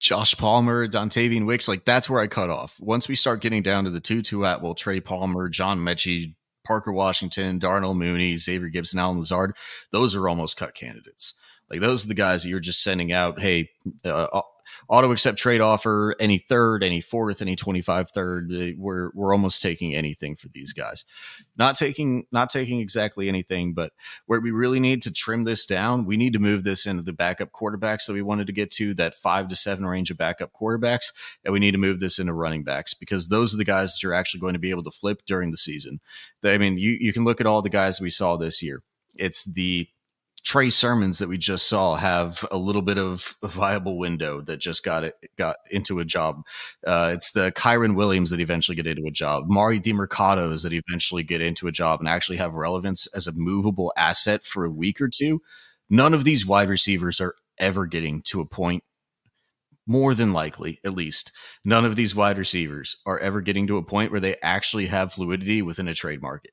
Josh Palmer, Dontayvion Wicks, like that's where I cut off. Once we start getting down to the two two at Atwell, Trey Palmer, John Metchie, Parker Washington, Darnell Mooney, Xavier Gipson, Allen Lazard, those are almost cut candidates. Like those are the guys that you're just sending out. Hey, uh, auto accept trade offer, any third, any fourth, any 25 third. Uh, we're we're almost taking anything for these guys. Not taking not taking exactly anything, but where we really need to trim this down, we need to move this into the backup quarterbacks that we wanted to get to that five to seven range of backup quarterbacks, and we need to move this into running backs because those are the guys that you're actually going to be able to flip during the season. I mean, you you can look at all the guys we saw this year. It's the Trey Sermons that we just saw have a little bit of a viable window that just got it got into a job. Uh, it's the Kyren Williams that eventually get into a job. Mari Demercados that eventually get into a job and actually have relevance as a movable asset for a week or two. None of these wide receivers are ever getting to a point more than likely, at least, none of these wide receivers are ever getting to a point where they actually have fluidity within a trade market.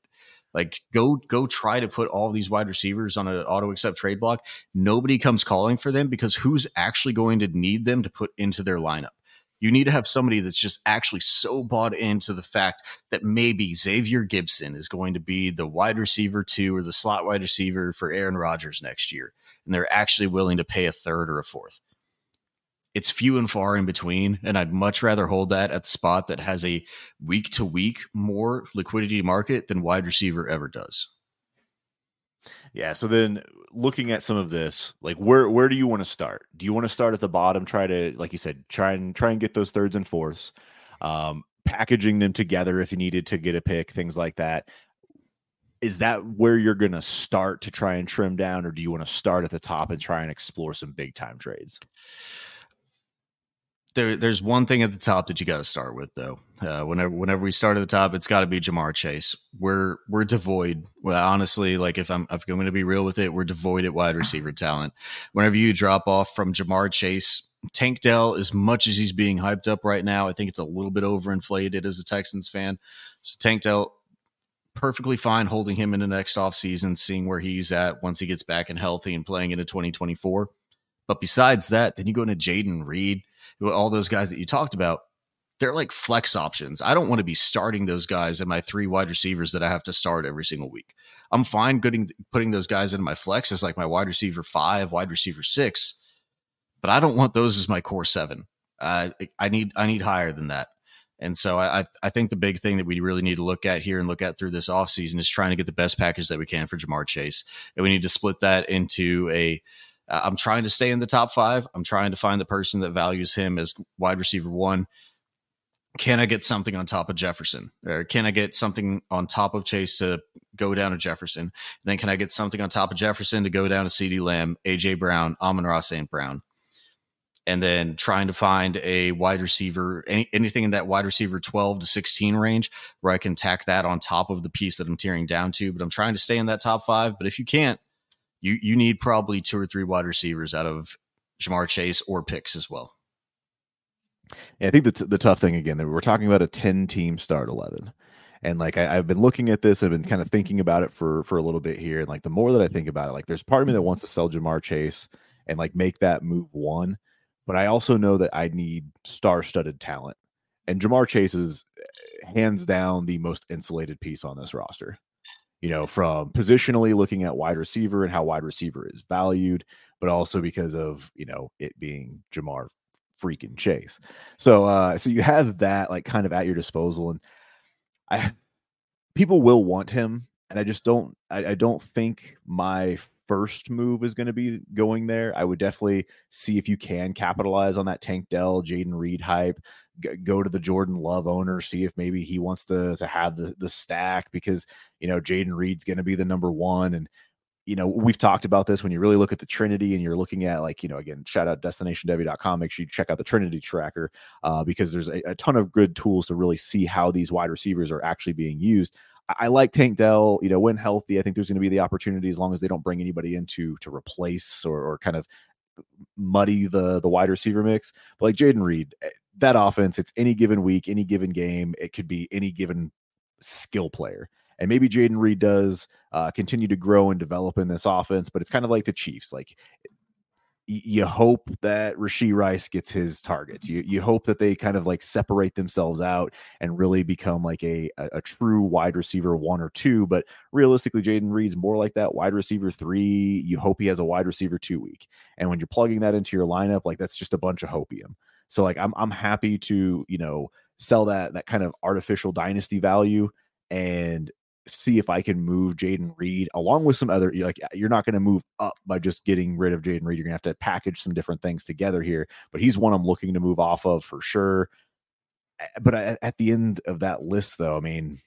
Like go go try to put all these wide receivers on an auto accept trade block. Nobody comes calling for them because who's actually going to need them to put into their lineup? You need to have somebody that's just actually so bought into the fact that maybe Xavier Gipson is going to be the wide receiver two or the slot wide receiver for Aaron Rodgers next year. And they're actually willing to pay a third or a fourth it's few and far in between. And I'd much rather hold that at the spot that has a week to week more liquidity market than wide receiver ever does. Yeah. So then looking at some of this, like where where do you want to start? Do you want to start at the bottom, try to, like you said, try and try and get those thirds and fourths, um, packaging them together if you needed to get a pick, things like that. Is that where you're gonna start to try and trim down, or do you want to start at the top and try and explore some big time trades? There, there's one thing at the top that you got to start with, though. Uh, whenever, whenever we start at the top, it's got to be Ja'Marr Chase. We're we're devoid. Well, honestly, like if I'm if I'm going to be real with it, we're devoid at wide receiver talent. Whenever you drop off from Ja'Marr Chase, Tank Dell, as much as he's being hyped up right now, I think it's a little bit overinflated as a Texans fan. So Tank Dell, perfectly fine holding him in the next offseason, seeing where he's at once he gets back and healthy and playing into 2024. But besides that, then you go into Jayden Reed all those guys that you talked about, they're like flex options. I don't want to be starting those guys in my three wide receivers that I have to start every single week. I'm fine putting putting those guys in my flex as like my wide receiver five, wide receiver six, but I don't want those as my core seven. Uh, I need I need higher than that. And so I I think the big thing that we really need to look at here and look at through this offseason is trying to get the best package that we can for Ja'Marr Chase. And we need to split that into a Uh, I'm trying to stay in the top five. I'm trying to find the person that values him as wide receiver one. Can I get something on top of Jefferson? Or can I get something on top of Chase to go down to Jefferson? And then can I get something on top of Jefferson to go down to CeeDee Lamb, AJ Brown, Amon-Ra St. Brown? and then trying to find a wide receiver, any, anything in that wide receiver 12 to 16 range where I can tack that on top of the piece that I'm tearing down to. But I'm trying to stay in that top five. But if you can't, you you need probably two or three wide receivers out of Ja'Marr Chase or picks as well. Yeah, I think the, the tough thing again that we're talking about a 10 team start 11 and like I, have been looking at this i've been kind of thinking about it for for a little bit here and like the more that i think about it like there's part of me that wants to sell Ja'Marr Chase and like make that move one but I also know that I need star-studded talent, and Ja'Marr Chase is eh, hands down the most insulated piece on this roster. You know, from positionally looking at wide receiver and how wide receiver is valued, but also because of you know it being Ja'Marr freaking Chase. So, uh, so you have that like kind of at your disposal, and I people will want him, and I just don't. I, I don't think my first move is going to be going there. I would definitely see if you can capitalize on that Tank Dell, Jayden Reed hype. G- go to the Jordan Love owner, see if maybe he wants to to have the the stack because you know Jayden Reed's going to be the number one, and you know we've talked about this when you really look at the Trinity and you're looking at like you know again shout out destinationdevy.com. Make sure you check out the Trinity tracker uh, because there's a, a ton of good tools to really see how these wide receivers are actually being used. I like Tank Dell, you know, when healthy. I think there's going to be the opportunity as long as they don't bring anybody in to to replace or, or kind of muddy the the wide receiver mix. But like Jayden Reed, eh, that offense, it's any given week, any given game. It could be any given skill player. And maybe Jayden Reed does uh, continue to grow and develop in this offense, but it's kind of like the Chiefs. Like you hope that Rashee Rice gets his targets. Mm-hmm. You you hope that they kind of like separate themselves out and really become like a a, a true wide receiver one or two. But realistically, Jayden Reed's more like that wide receiver three. You hope he has a wide receiver two week. And when you're plugging that into your lineup, like that's just a bunch of hopium. So like I'm I'm happy to, you know, sell that that kind of artificial dynasty value and see if I can move Jayden Reed along with some other like you're not going to move up by just getting rid of Jayden Reed. You're gonna have to package some different things together here. But he's one I'm looking to move off of for sure. But at the end of that list, though, I mean,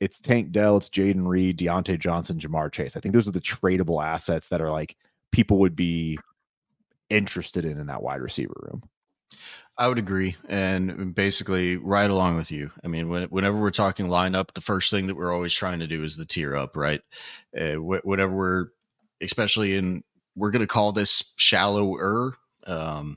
it's Tank Dell, it's Jayden Reed, Diontae Johnson, Ja'Marr Chase. I think those are the tradable assets that are like people would be interested in in that wide receiver room. I would agree, and basically right along with you. I mean, when, whenever we're talking lineup, the first thing that we're always trying to do is the tier up, right? Uh, wh- whatever we're, especially in, we're going to call this shallower. Um,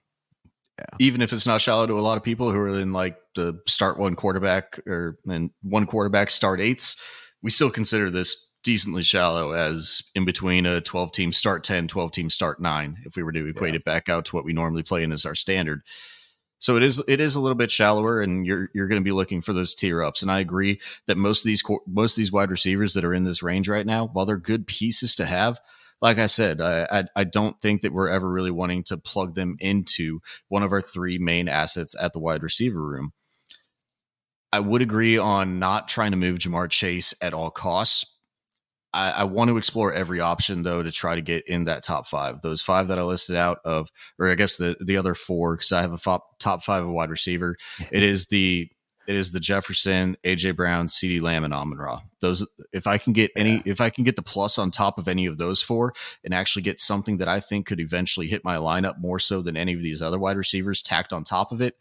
yeah. Even if it's not shallow to a lot of people who are in like the start one quarterback or and one quarterback start eights, we still consider this decently shallow as in between a 12 team start 10, 12 team start nine, if we were to equate yeah. it back out to what we normally play in as our standard. So it is it is a little bit shallower, and you're you're going to be looking for those tier ups. And I agree that most of these most of these wide receivers that are in this range right now, while they're good pieces to have, like I said, I, I, I don't think that we're ever really wanting to plug them into one of our three main assets at the wide receiver room. I would agree on not trying to move Ja'Marr Chase at all costs I, I, want to explore every option though to try to get in that top five. Those five that I listed out of, or I guess the the other four, because I have a f- top five of wide receiver. it is the it is the Jefferson, AJ Brown, CeeDee Lamb, and Amon Ra. Those, if I can get any, yeah. if I can get the plus on top of any of those four, and actually get something that I think could eventually hit my lineup more so than any of these other wide receivers tacked on top of it,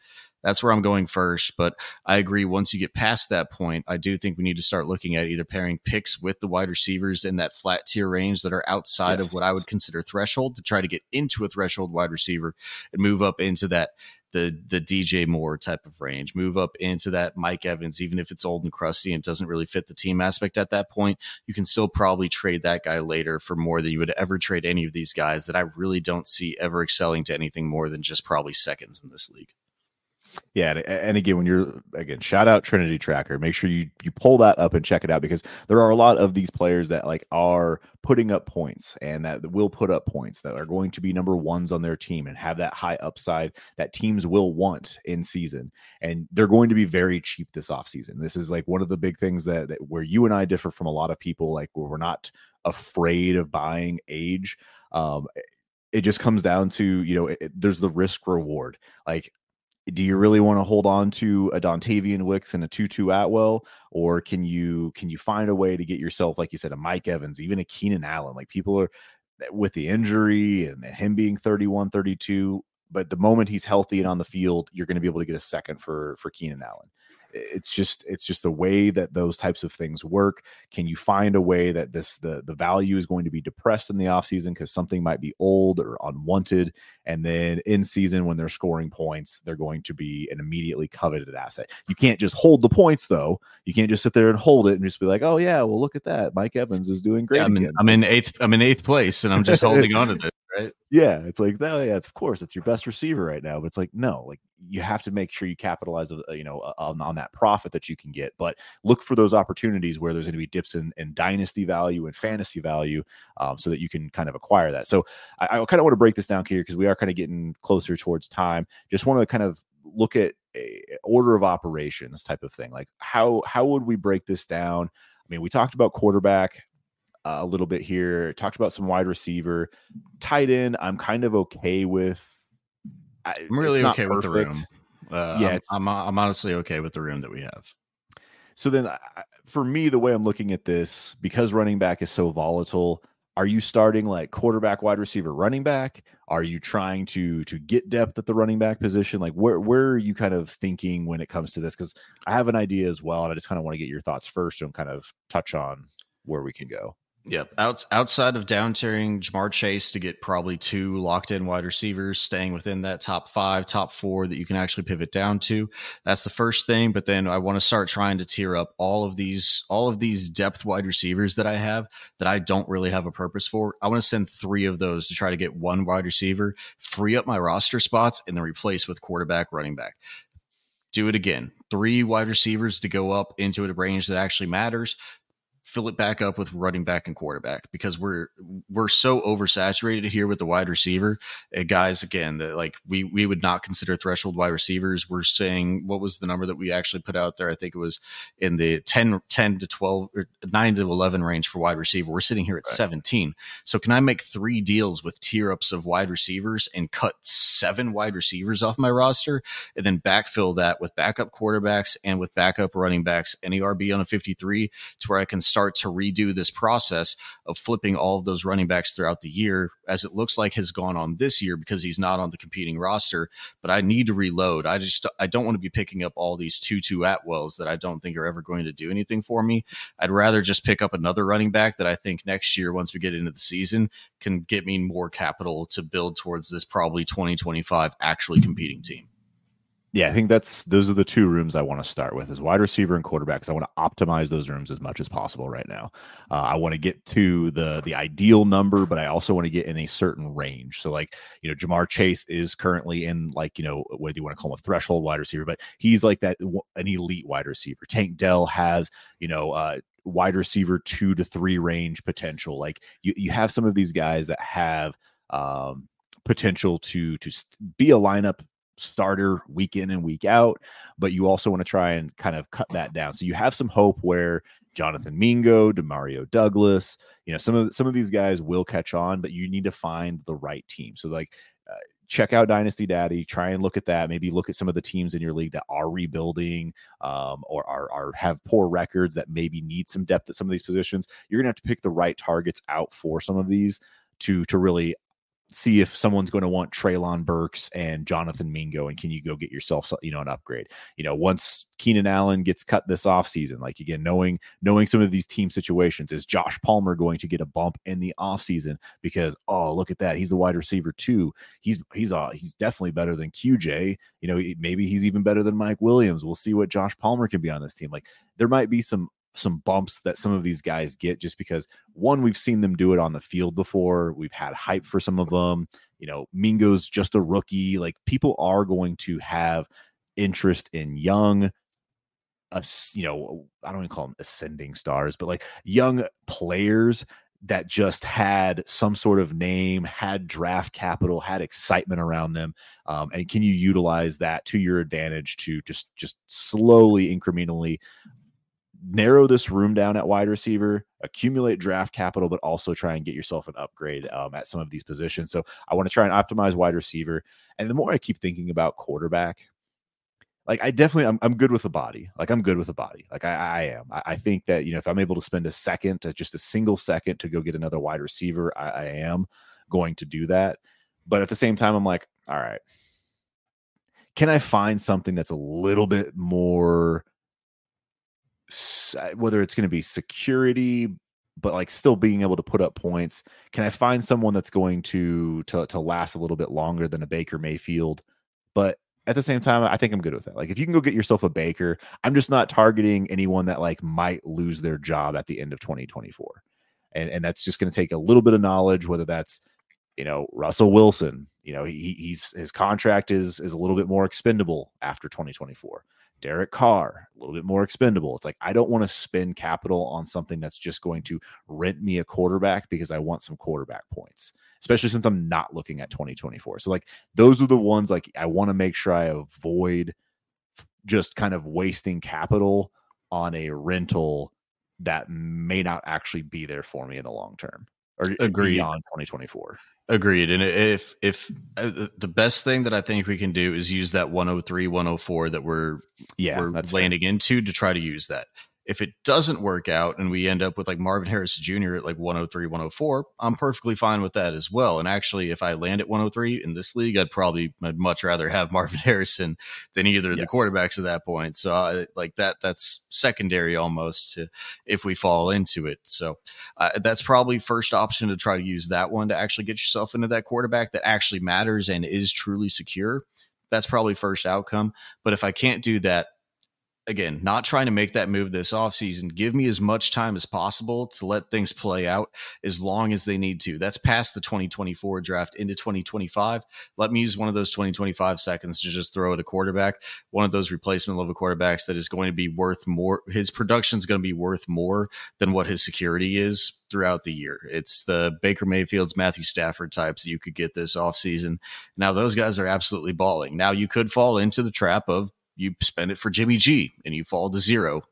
that's where I'm going first. But I agree. Once you get past that point, I do think we need to start looking at either pairing picks with the wide receivers in that flat tier range that are outside yes. of what I would consider threshold to try to get into a threshold wide receiver and move up into that the the DJ Moore type of range. Move up into that Mike Evans, even if it's old and crusty and doesn't really fit the team aspect at that point. You can still probably trade that guy later for more than you would ever trade any of these guys that I really don't see ever excelling to anything more than just probably seconds in this league. Yeah, and again, when you're again, shout out Trinity Tracker. Make sure you you pull that up and check it out because there are a lot of these players that like are putting up points and that will put up points that are going to be number ones on their team and have that high upside that teams will want in season. And they're going to be very cheap this offseason. This is like one of the big things that, that where you and I differ from a lot of people, like where we're not afraid of buying age. Um, it just comes down to you know it, there's the risk reward like do you really want to hold on to a Dontayvion Wicks and a Tutu Atwell, or can you can you find a way to get yourself, like you said, a Mike Evans, even a Keenan Allen? Like people are eh, with the injury and him being 31, 32, but the moment he's healthy and on the field, you're going to be able to get a second for for Keenan Allen. It's just it's just the way that those types of things work. Can you find a way that this the the value is going to be depressed in the offseason because something might be old or unwanted and then in season when they're scoring points they're going to be an immediately coveted asset you can't just hold the points though you can't just sit there and hold it and just be like oh yeah well look at that mike evans is doing great yeah, I'm, in, I'm in eighth i'm in eighth place and i'm just holding on to this right? Yeah, it's like that. Oh, yeah, it's of course it's your best receiver right now, but it's like no, like you have to make sure you capitalize, uh, you know, on, on that profit that you can get. But look for those opportunities where there's going to be dips in, in dynasty value and fantasy value, um, so that you can kind of acquire that. So I, I kind of want to break this down here because we are kind of getting closer towards time. Just want to kind of look at a order of operations type of thing. Like how how would we break this down? I mean, we talked about quarterback uh, a little bit here. Talked about some wide receiver, tight end. I'm kind of okay with. I'm really okay with the room. Uh, yeah, I'm, I'm, I'm honestly okay with the room that we have. So then, for me, the way I'm looking at this, because running back is so volatile, are you starting like quarterback, wide receiver, running back? Are you trying to to get depth at the running back position? Like where where are you kind of thinking when it comes to this? Because I have an idea as well, and I just kind of want to get your thoughts first and kind of touch on where we can go. Yep. Out, outside of down tiering Ja'Marr Chase to get probably two locked in wide receivers, staying within that top five, top four that you can actually pivot down to. That's the first thing. But then I want to start trying to tier up all of these, all of these depth wide receivers that I have that I don't really have a purpose for. I want to send three of those to try to get one wide receiver, free up my roster spots, and then replace with quarterback, running back do it again. Three wide receivers to go up into a range that actually matters fill it back up with running back and quarterback because we're we're so oversaturated here with the wide receiver. Uh, guys again that like we we would not consider threshold wide receivers. We're saying what was the number that we actually put out there? I think it was in the 10 10 to 12 or 9 to 11 range for wide receiver. We're sitting here at right. 17 so can i make three deals with tier ups of wide receivers and cut seven wide receivers off my roster and then backfill that with backup quarterbacks and with backup running backs? Any rb on a 53 to where i can start to redo this process of flipping all of those running backs throughout the year, as it looks like has gone on this year because he's not on the competing roster. But I need to reload. I just I don't want to be picking up all these Tutu Atwells that I don't think are ever going to do anything for me. I'd rather just pick up another running back that I think next year, once we get into the season, can get me more capital to build towards this probably 2025 actually mm-hmm. competing team yeah, I think that's those are the two rooms I want to start with is wide receiver and quarterbacks. I want to optimize those rooms as much as possible right now. Uh, I want to get to the the ideal number, but I also want to get in a certain range. So, like you know, Ja'Marr Chase is currently in like you know whether you want to call him a threshold wide receiver, but he's like that an elite wide receiver. Tank Dell has you know uh, wide receiver two to three range potential. Like you you have some of these guys that have um potential to to be a lineup starter week in and week out, but you also want to try and kind of cut that down. So you have some hope where Jonathan Mingo, Demario Douglas, you know, some of some of these guys will catch on, but you need to find the right team. So like uh, check out Dynasty Daddy, try and look at that. Maybe look at some of the teams in your league that are rebuilding um, or are, are have poor records that maybe need some depth at some of these positions. You're gonna have to pick the right targets out for some of these to to really see if someone's going to want Treylon Burks and Jonathan Mingo, and can you go get yourself, you know, an upgrade? You know, once Keenan Allen gets cut this offseason, like again, knowing knowing some of these team situations, is Josh Palmer going to get a bump in the offseason because oh look at that, he's the wide receiver too. He's he's uh he's definitely better than QJ. You know, maybe he's even better than Mike Williams. We'll see what Josh Palmer can be on this team. Like there might be some some bumps that some of these guys get just because one we've seen them do it on the field before. We've had hype for some of them. You know mingo's just a rookie. Like people are going to have interest in young us you know, I don't even call them ascending stars, but like young players that just had some sort of name, had draft capital, had excitement around them, um, and can you utilize that to your advantage to just just slowly, incrementally narrow this room down at wide receiver, accumulate draft capital, but also try and get yourself an upgrade um, at some of these positions. So I want to try and optimize wide receiver, and the more I keep thinking about quarterback, like I definitely I'm, I'm good with the body. Like I'm good with the body. Like I, I am. I, I, think that you know if I'm able to spend a second, just a single second to go get another wide receiver, I, I am going to do that. But at the same time, I'm like, all right, can I find something that's a little bit more Uh, whether it's going to be security but like still being able to put up points can i find someone that's going to to to last a little bit longer than a baker mayfield but at the same time, I think I'm good with that. Like if you can go get yourself a Baker, I'm just not targeting anyone that like might lose their job at the end of 2024. And and that's just going to take a little bit of knowledge, whether that's you know Russell Wilson. You know he he's his contract is is a little bit more expendable after 2024. Derek Carr, a little bit more expendable. It's like I don't want to spend capital on something that's just going to rent me a quarterback because I want some quarterback points especially since I'm not looking at 2024. So like those are the ones like I want to make sure I avoid just kind of wasting capital on a rental that may not actually be there for me in the long term or agree beyond 2024. Agreed. And if if uh, the best thing that I think we can do is use that 103 104 that we're yeah, we're landing fair. into to try to use that. If it doesn't work out and we end up with like Marvin Harrison Jr. at like 103, 104, I'm perfectly fine with that as well. And actually, if I land at 103 in this league, I'd probably I'd much rather have Marvin Harrison than either of yes. the quarterbacks at that point. So I, like that, that's secondary almost to if we fall into it. So uh, that's probably first option to try to use that one to actually get yourself into that quarterback that actually matters and is truly secure. That's probably first outcome. But if I can't do that, again, not trying to make that move this offseason. Give me as much time as possible to let things play out as long as they need to. That's past the 2024 draft into 2025. Let me use one of those 2025 seconds to just throw at a quarterback, one of those replacement level quarterbacks that is going to be worth more. His production is going to be worth more than what his security is throughout the year. It's the Baker Mayfields, Matthew Stafford types that you could get this offseason. Now, those guys are absolutely balling. Now, you could fall into the trap of you spend it for Jimmy G and you fall to zero.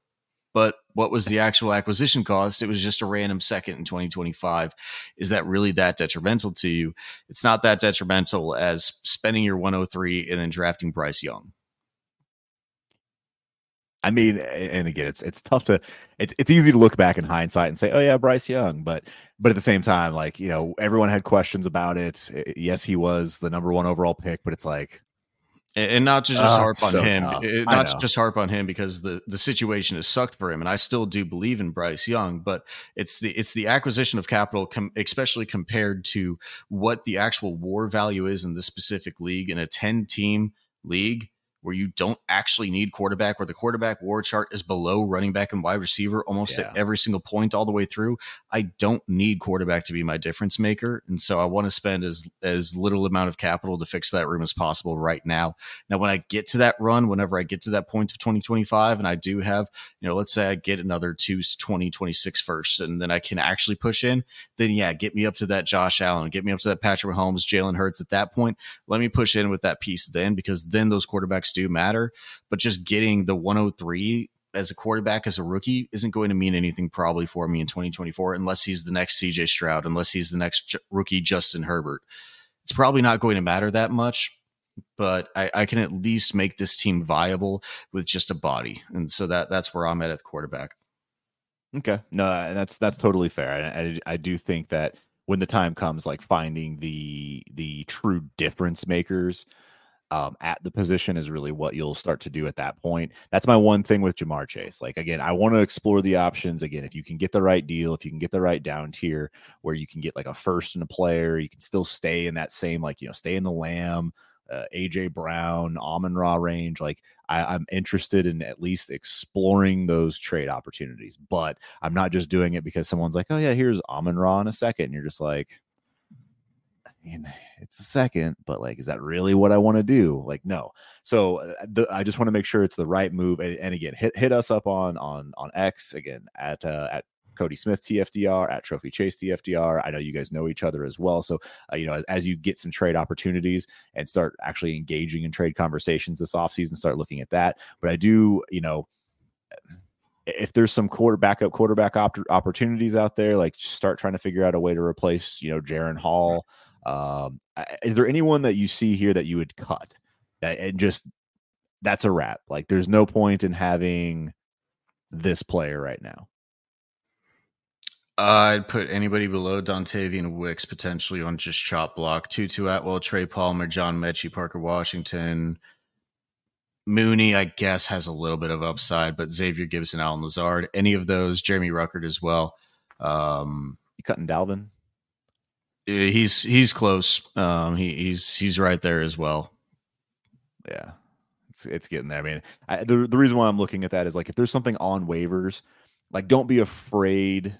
But what was the actual acquisition cost? It was just a random second in 2025. Is that really that detrimental to you? It's not that detrimental as spending your 103 and then drafting Bryce Young. I mean, and again, it's it's tough to it's it's easy to look back in hindsight and say, oh yeah, Bryce Young, but but at the same time, like you know, everyone had questions about it. Yes, he was the number one overall pick, but it's like and not to just oh, harp on so him, it, not to just harp on him because the the situation has sucked for him, and I still do believe in Bryce Young, but it's the it's the acquisition of capital, com- especially compared to what the actual WAR value is in this specific league in a ten team league where you don't actually need quarterback, where the quarterback WAR chart is below running back and wide receiver almost yeah. at every single point all the way through. I don't need quarterback to be my difference maker, and so I want to spend as as little amount of capital to fix that room as possible right now. Now, when I get to that run, whenever I get to that point of 2025, and I do have, you know, let's say I get another two 2026 first, and then I can actually push in, then yeah, get me up to that Josh Allen, get me up to that Patrick Mahomes, Jalen Hurts at that point. Let me push in with that piece then, because then those quarterbacks do matter, but just getting the 103 as a quarterback as a rookie isn't going to mean anything probably for me in 2024 unless he's the next CJ Stroud, unless he's the next J- rookie Justin Herbert. It's probably not going to matter that much, but I, I, can at least make this team viable with just a body, and so that that's where I'm at at quarterback. Okay, no, that's that's totally fair. I, I, I do think that when the time comes, like finding the the true difference makers um, at the position is really what you'll start to do at that point. That's my one thing with Ja'Marr Chase. Like again, I want to explore the options. Again, if you can get the right deal, if you can get the right down tier where you can get like a first and a player, you can still stay in that same like you know stay in the Lamb, uh, AJ Brown, Amon Ra range. Like I, am interested in at least exploring those trade opportunities, but I'm not just doing it because someone's like, oh yeah, here's Amon Ra in a second. And you're just like, I mean, it's a second, but like, is that really what I want to do? Like, no. So uh, the, I just want to make sure it's the right move. And, and, again, hit hit us up on on on X again at uh, at Cody Smith TFDR at Trophy Chase TFDR. I know you guys know each other as well. So, uh, you know, as, as, you get some trade opportunities and start actually engaging in trade conversations this offseason, start looking at that. But I do, you know, if there's some quarter backup quarterback op- opportunities out there, like start trying to figure out a way to replace, you know, Jaren Hall. Um, is there anyone that you see here that you would cut and just that's a wrap? Like, there's no point in having this player right now. I'd put anybody below Dontayvion Wicks potentially on just chop block. Tutu Atwell, Trey Palmer, John Metchie, Parker Washington. Mooney, I guess, has a little bit of upside, but Xavier Gipson, Allen Lazard, any of those, Jeremy Ruckert as well. Um, you cutting Dalvin? He's he's close. Um, he, he's he's right there as well. Yeah, it's it's getting there. I mean, I, the the reason why I'm looking at that is like if there's something on waivers, like don't be afraid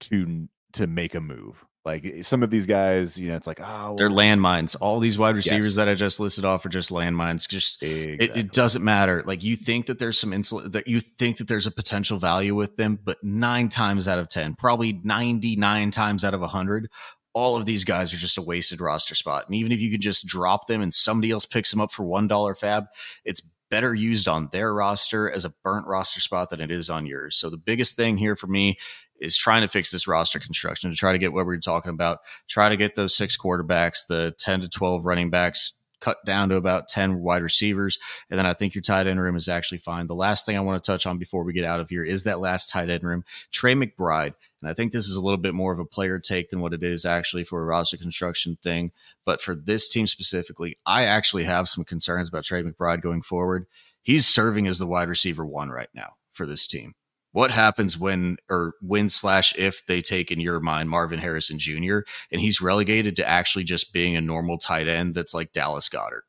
to to make a move. Like eh, some of these guys, you know, it's like, oh, they're landmines. All these wide receivers yes. that I just listed off are just landmines. Just exactly. it, it, doesn't matter. Like you think that there's some insul that you think that there's a potential value with them, but nine times out of ten, probably ninety nine times out of hundred, all of these guys are just a wasted roster spot. And even if you could just drop them and somebody else picks them up for one dollar fab, it's better used on their roster as a burnt roster spot than it is on yours. So the biggest thing here for me is trying to fix this roster construction to try to get what we are talking about, try to get those six quarterbacks, the 10 to 12 running backs cut down to about 10 wide receivers. And then I think your tight end room is actually fine. The last thing I want to touch on before we get out of here is that last tight end room, Trey McBride. And I think this is a little bit more of a player take than what it is actually for a roster construction thing. But for this team specifically, I actually have some concerns about Trey McBride going forward. He's serving as the wide receiver one right now for this team what happens when or when slash if they take in your mind Marvin Harrison Jr. and he's relegated to actually just being a normal tight end that's like Dallas Goedert.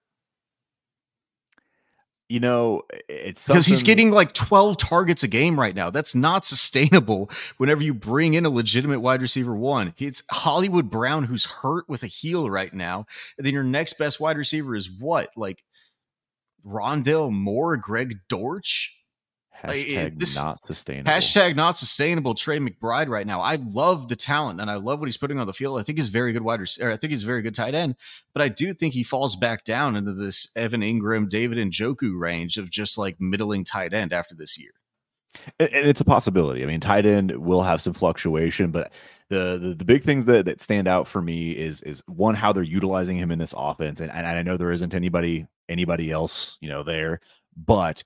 You know, it's because he's getting like 12 targets a game right now. That's not sustainable whenever you bring in a legitimate wide receiver one. It's Hollywood Brown who's hurt with a heel right now. And then your next best wide receiver is what? Like Rondale Moore, Greg Dortch? Hashtag this, not sustainable. Hashtag not sustainable. Trey McBride right now. I love the talent and I love what he's putting on the field. I think he's very good wide receiver. I think he's a very good tight end, but I do think he falls back down into this Evan Engram, David Njoku range of just like middling tight end after this year. And it's a possibility. I mean, tight end will have some fluctuation, but the, the, the big things that, that stand out for me is is one how they're utilizing him in this offense, and, and I know there isn't anybody anybody else you know there, but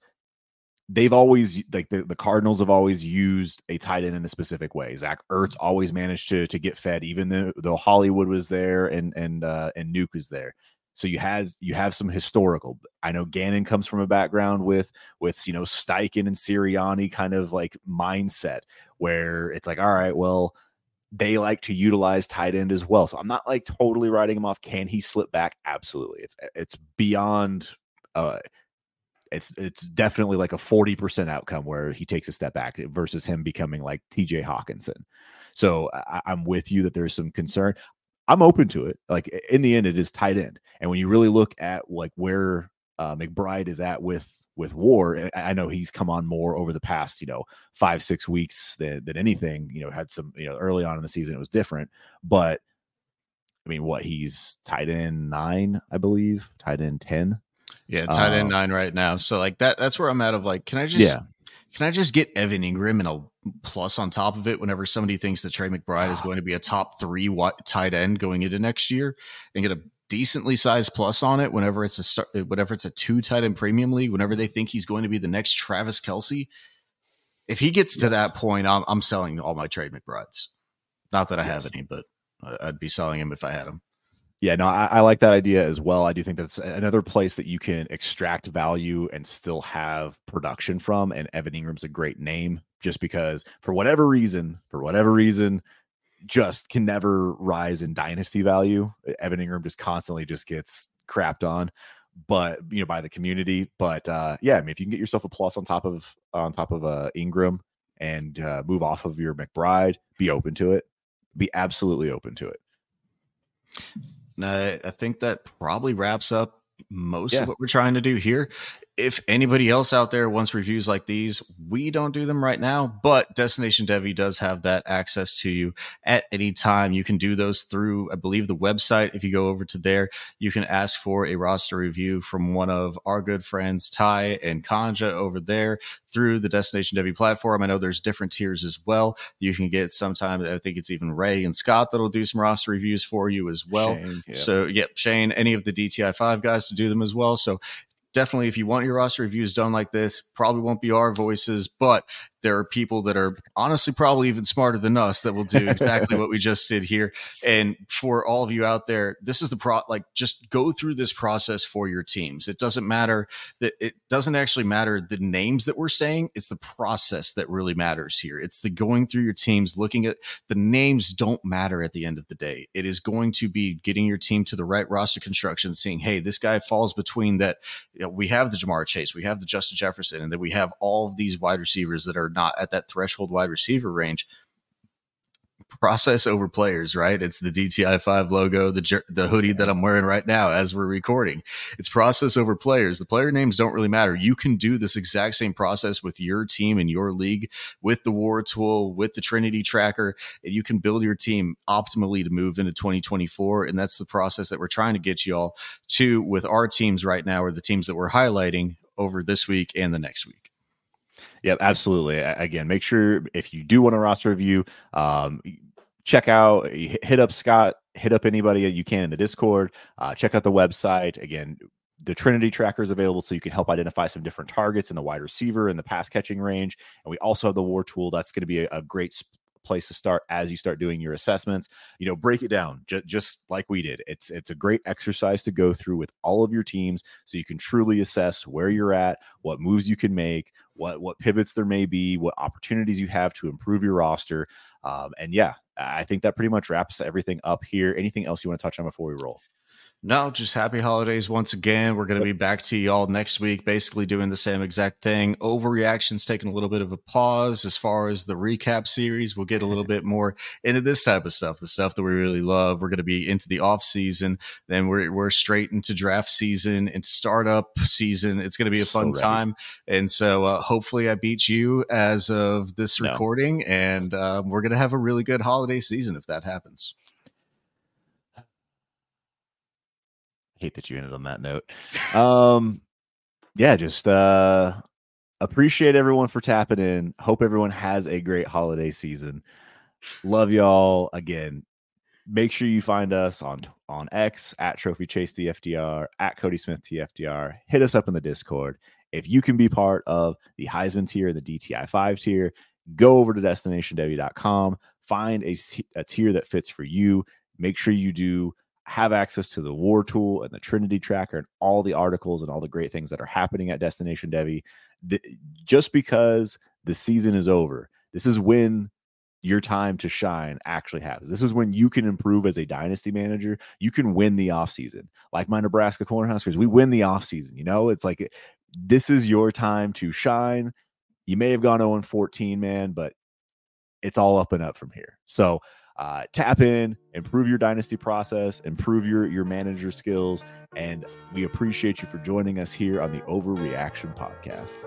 they've always like the, the Cardinals have always used a tight end in a specific way. Zach Ertz always managed to to get fed, even though, though Hollywood was there and and uh, and Nuke is there. So you have you have some historical. I know Gannon comes from a background with with you know Steichen and Sirianni kind of like mindset where it's like, all right, well, they like to utilize tight end as well. So I'm not like totally writing him off. Can he slip back? Absolutely. It's it's beyond uh it's it's definitely like a 40% outcome where he takes a step back versus him becoming like TJ Hockenson. So I, I'm with you that there's some concern. I'm open to it. Like in the end, it is tight end. And when you really look at like where uh, McBride is at with with War, I know he's come on more over the past you know five six weeks than than anything. You know, had some you know early on in the season it was different, but I mean, what he's tight end nine, I believe, tight end ten. Yeah, tight end um, nine right now. So like that that's where I'm at of like, can I just yeah. can I just get Evan Engram and a plus on top of it whenever somebody thinks that Trey McBride is going to be a top three tight end going into next year and get a decently sized plus on it whenever it's a start, whenever it's a two tight end premium league, whenever they think he's going to be the next Travis Kelce. If he gets to yes. that point, I'm, I'm selling all my Trey McBrides. Not that I yes. have any, but I'd be selling him if I had him. Yeah, no, I, I, like that idea as well. I do think that's another place that you can extract value and still have production from. And Evan Engram's a great name just because, for whatever reason, for whatever reason, just can never rise in dynasty value. Evan Engram just constantly just gets crapped on, but you know, by the community. But uh, yeah, I mean, if you can get yourself a plus on top of on top of uh, Engram and uh, move off of your McBride, be open to it. Be absolutely open to it. I, uh, I think that probably wraps up most yeah. of what we're trying to do here if anybody else out there wants reviews like these, we don't do them right now, but Destination Devy does have that access to you at any time. You can do those through, I believe, the website. If you go over to there, you can ask for a roster review from one of our good friends, Ty and Kanja, over there through the Destination Devy platform. I know there's different tiers as well. You can get sometimes, I think it's even Ray and Scott that'll do some roster reviews for you as well. Shane, yeah. So, yep, Shane, any of the DTI5 guys to do them as well. So, definitely if you want your roster reviews done like this probably won't be our voices but there are people that are honestly probably even smarter than us that will do exactly what we just did here. And for all of you out there, this is the pro like just go through this process for your teams. It doesn't matter that it doesn't actually matter the names that we're saying, it's the process that really matters here. It's the going through your teams, looking at the names don't matter at the end of the day. It is going to be getting your team to the right roster construction, seeing, hey, this guy falls between that. You know, we have the Ja'Marr Chase, we have the Justin Jefferson, and then we have all of these wide receivers that are not at that threshold wide receiver range process over players, right? It's the DTI five logo, the the oh, hoodie that I'm wearing right now as we're recording. It's process over players. The player names don't really matter. You can do this exact same process with your team and your league with the WAR tool, with the Trinity tracker, and you can build your team optimally to move into 2024. And that's the process that we're trying to get you all to with our teams right now, or the teams that we're highlighting over this week and the next week. Yep, absolutely. Again, make sure if you do want a roster review, um, check out, hit up Scott, hit up anybody you can in the Discord. Uh, check out the website. Again, the Trinity tracker is available so you can help identify some different targets in the wide receiver and the pass catching range. And we also have the WAR tool. That's going to be a, a great place to start as you start doing your assessments. You know, break it down j- just like we did. It's it's a great exercise to go through with all of your teams so you can truly assess where you're at, what moves you can make, what what pivots there may be, what opportunities you have to improve your roster. Um, and yeah, I think that pretty much wraps everything up here. Anything else you want to touch on before we roll? No, just happy holidays once again. We're going to be back to y'all next week, basically doing the same exact thing. Overreactions taking a little bit of a pause as far as the recap series. We'll get a little bit more into this type of stuff, the stuff that we really love. We're going to be into the off season, then we're we're straight into draft season, into startup season. It's going to be a fun so time, and so uh, hopefully I beat you as of this no. recording, and um, we're going to have a really good holiday season if that happens. Hate that you ended on that note. Um, yeah, just uh, appreciate everyone for tapping in. Hope everyone has a great holiday season. Love y'all again. Make sure you find us on on X at Trophy Chase the FDR at Cody Smith TFDR. Hit us up in the Discord. If you can be part of the Heisman tier, and the DTI five tier, go over to destinationdevy.com. Find a, a tier that fits for you. Make sure you do have access to the WAR tool and the Trinity tracker and all the articles and all the great things that are happening at Destination. The, just because the season is over, this is when your time to shine actually happens. This is when you can improve as a dynasty manager. You can win the offseason. Like my Nebraska Cornhuskers, we win the offseason. You know, it's like eh, this is your time to shine. You may have gone 0 14, man, but it's all up and up from here. So, uh, tap in, improve your dynasty process, improve your your manager skills, and we appreciate you for joining us here on the Overreaction Podcast.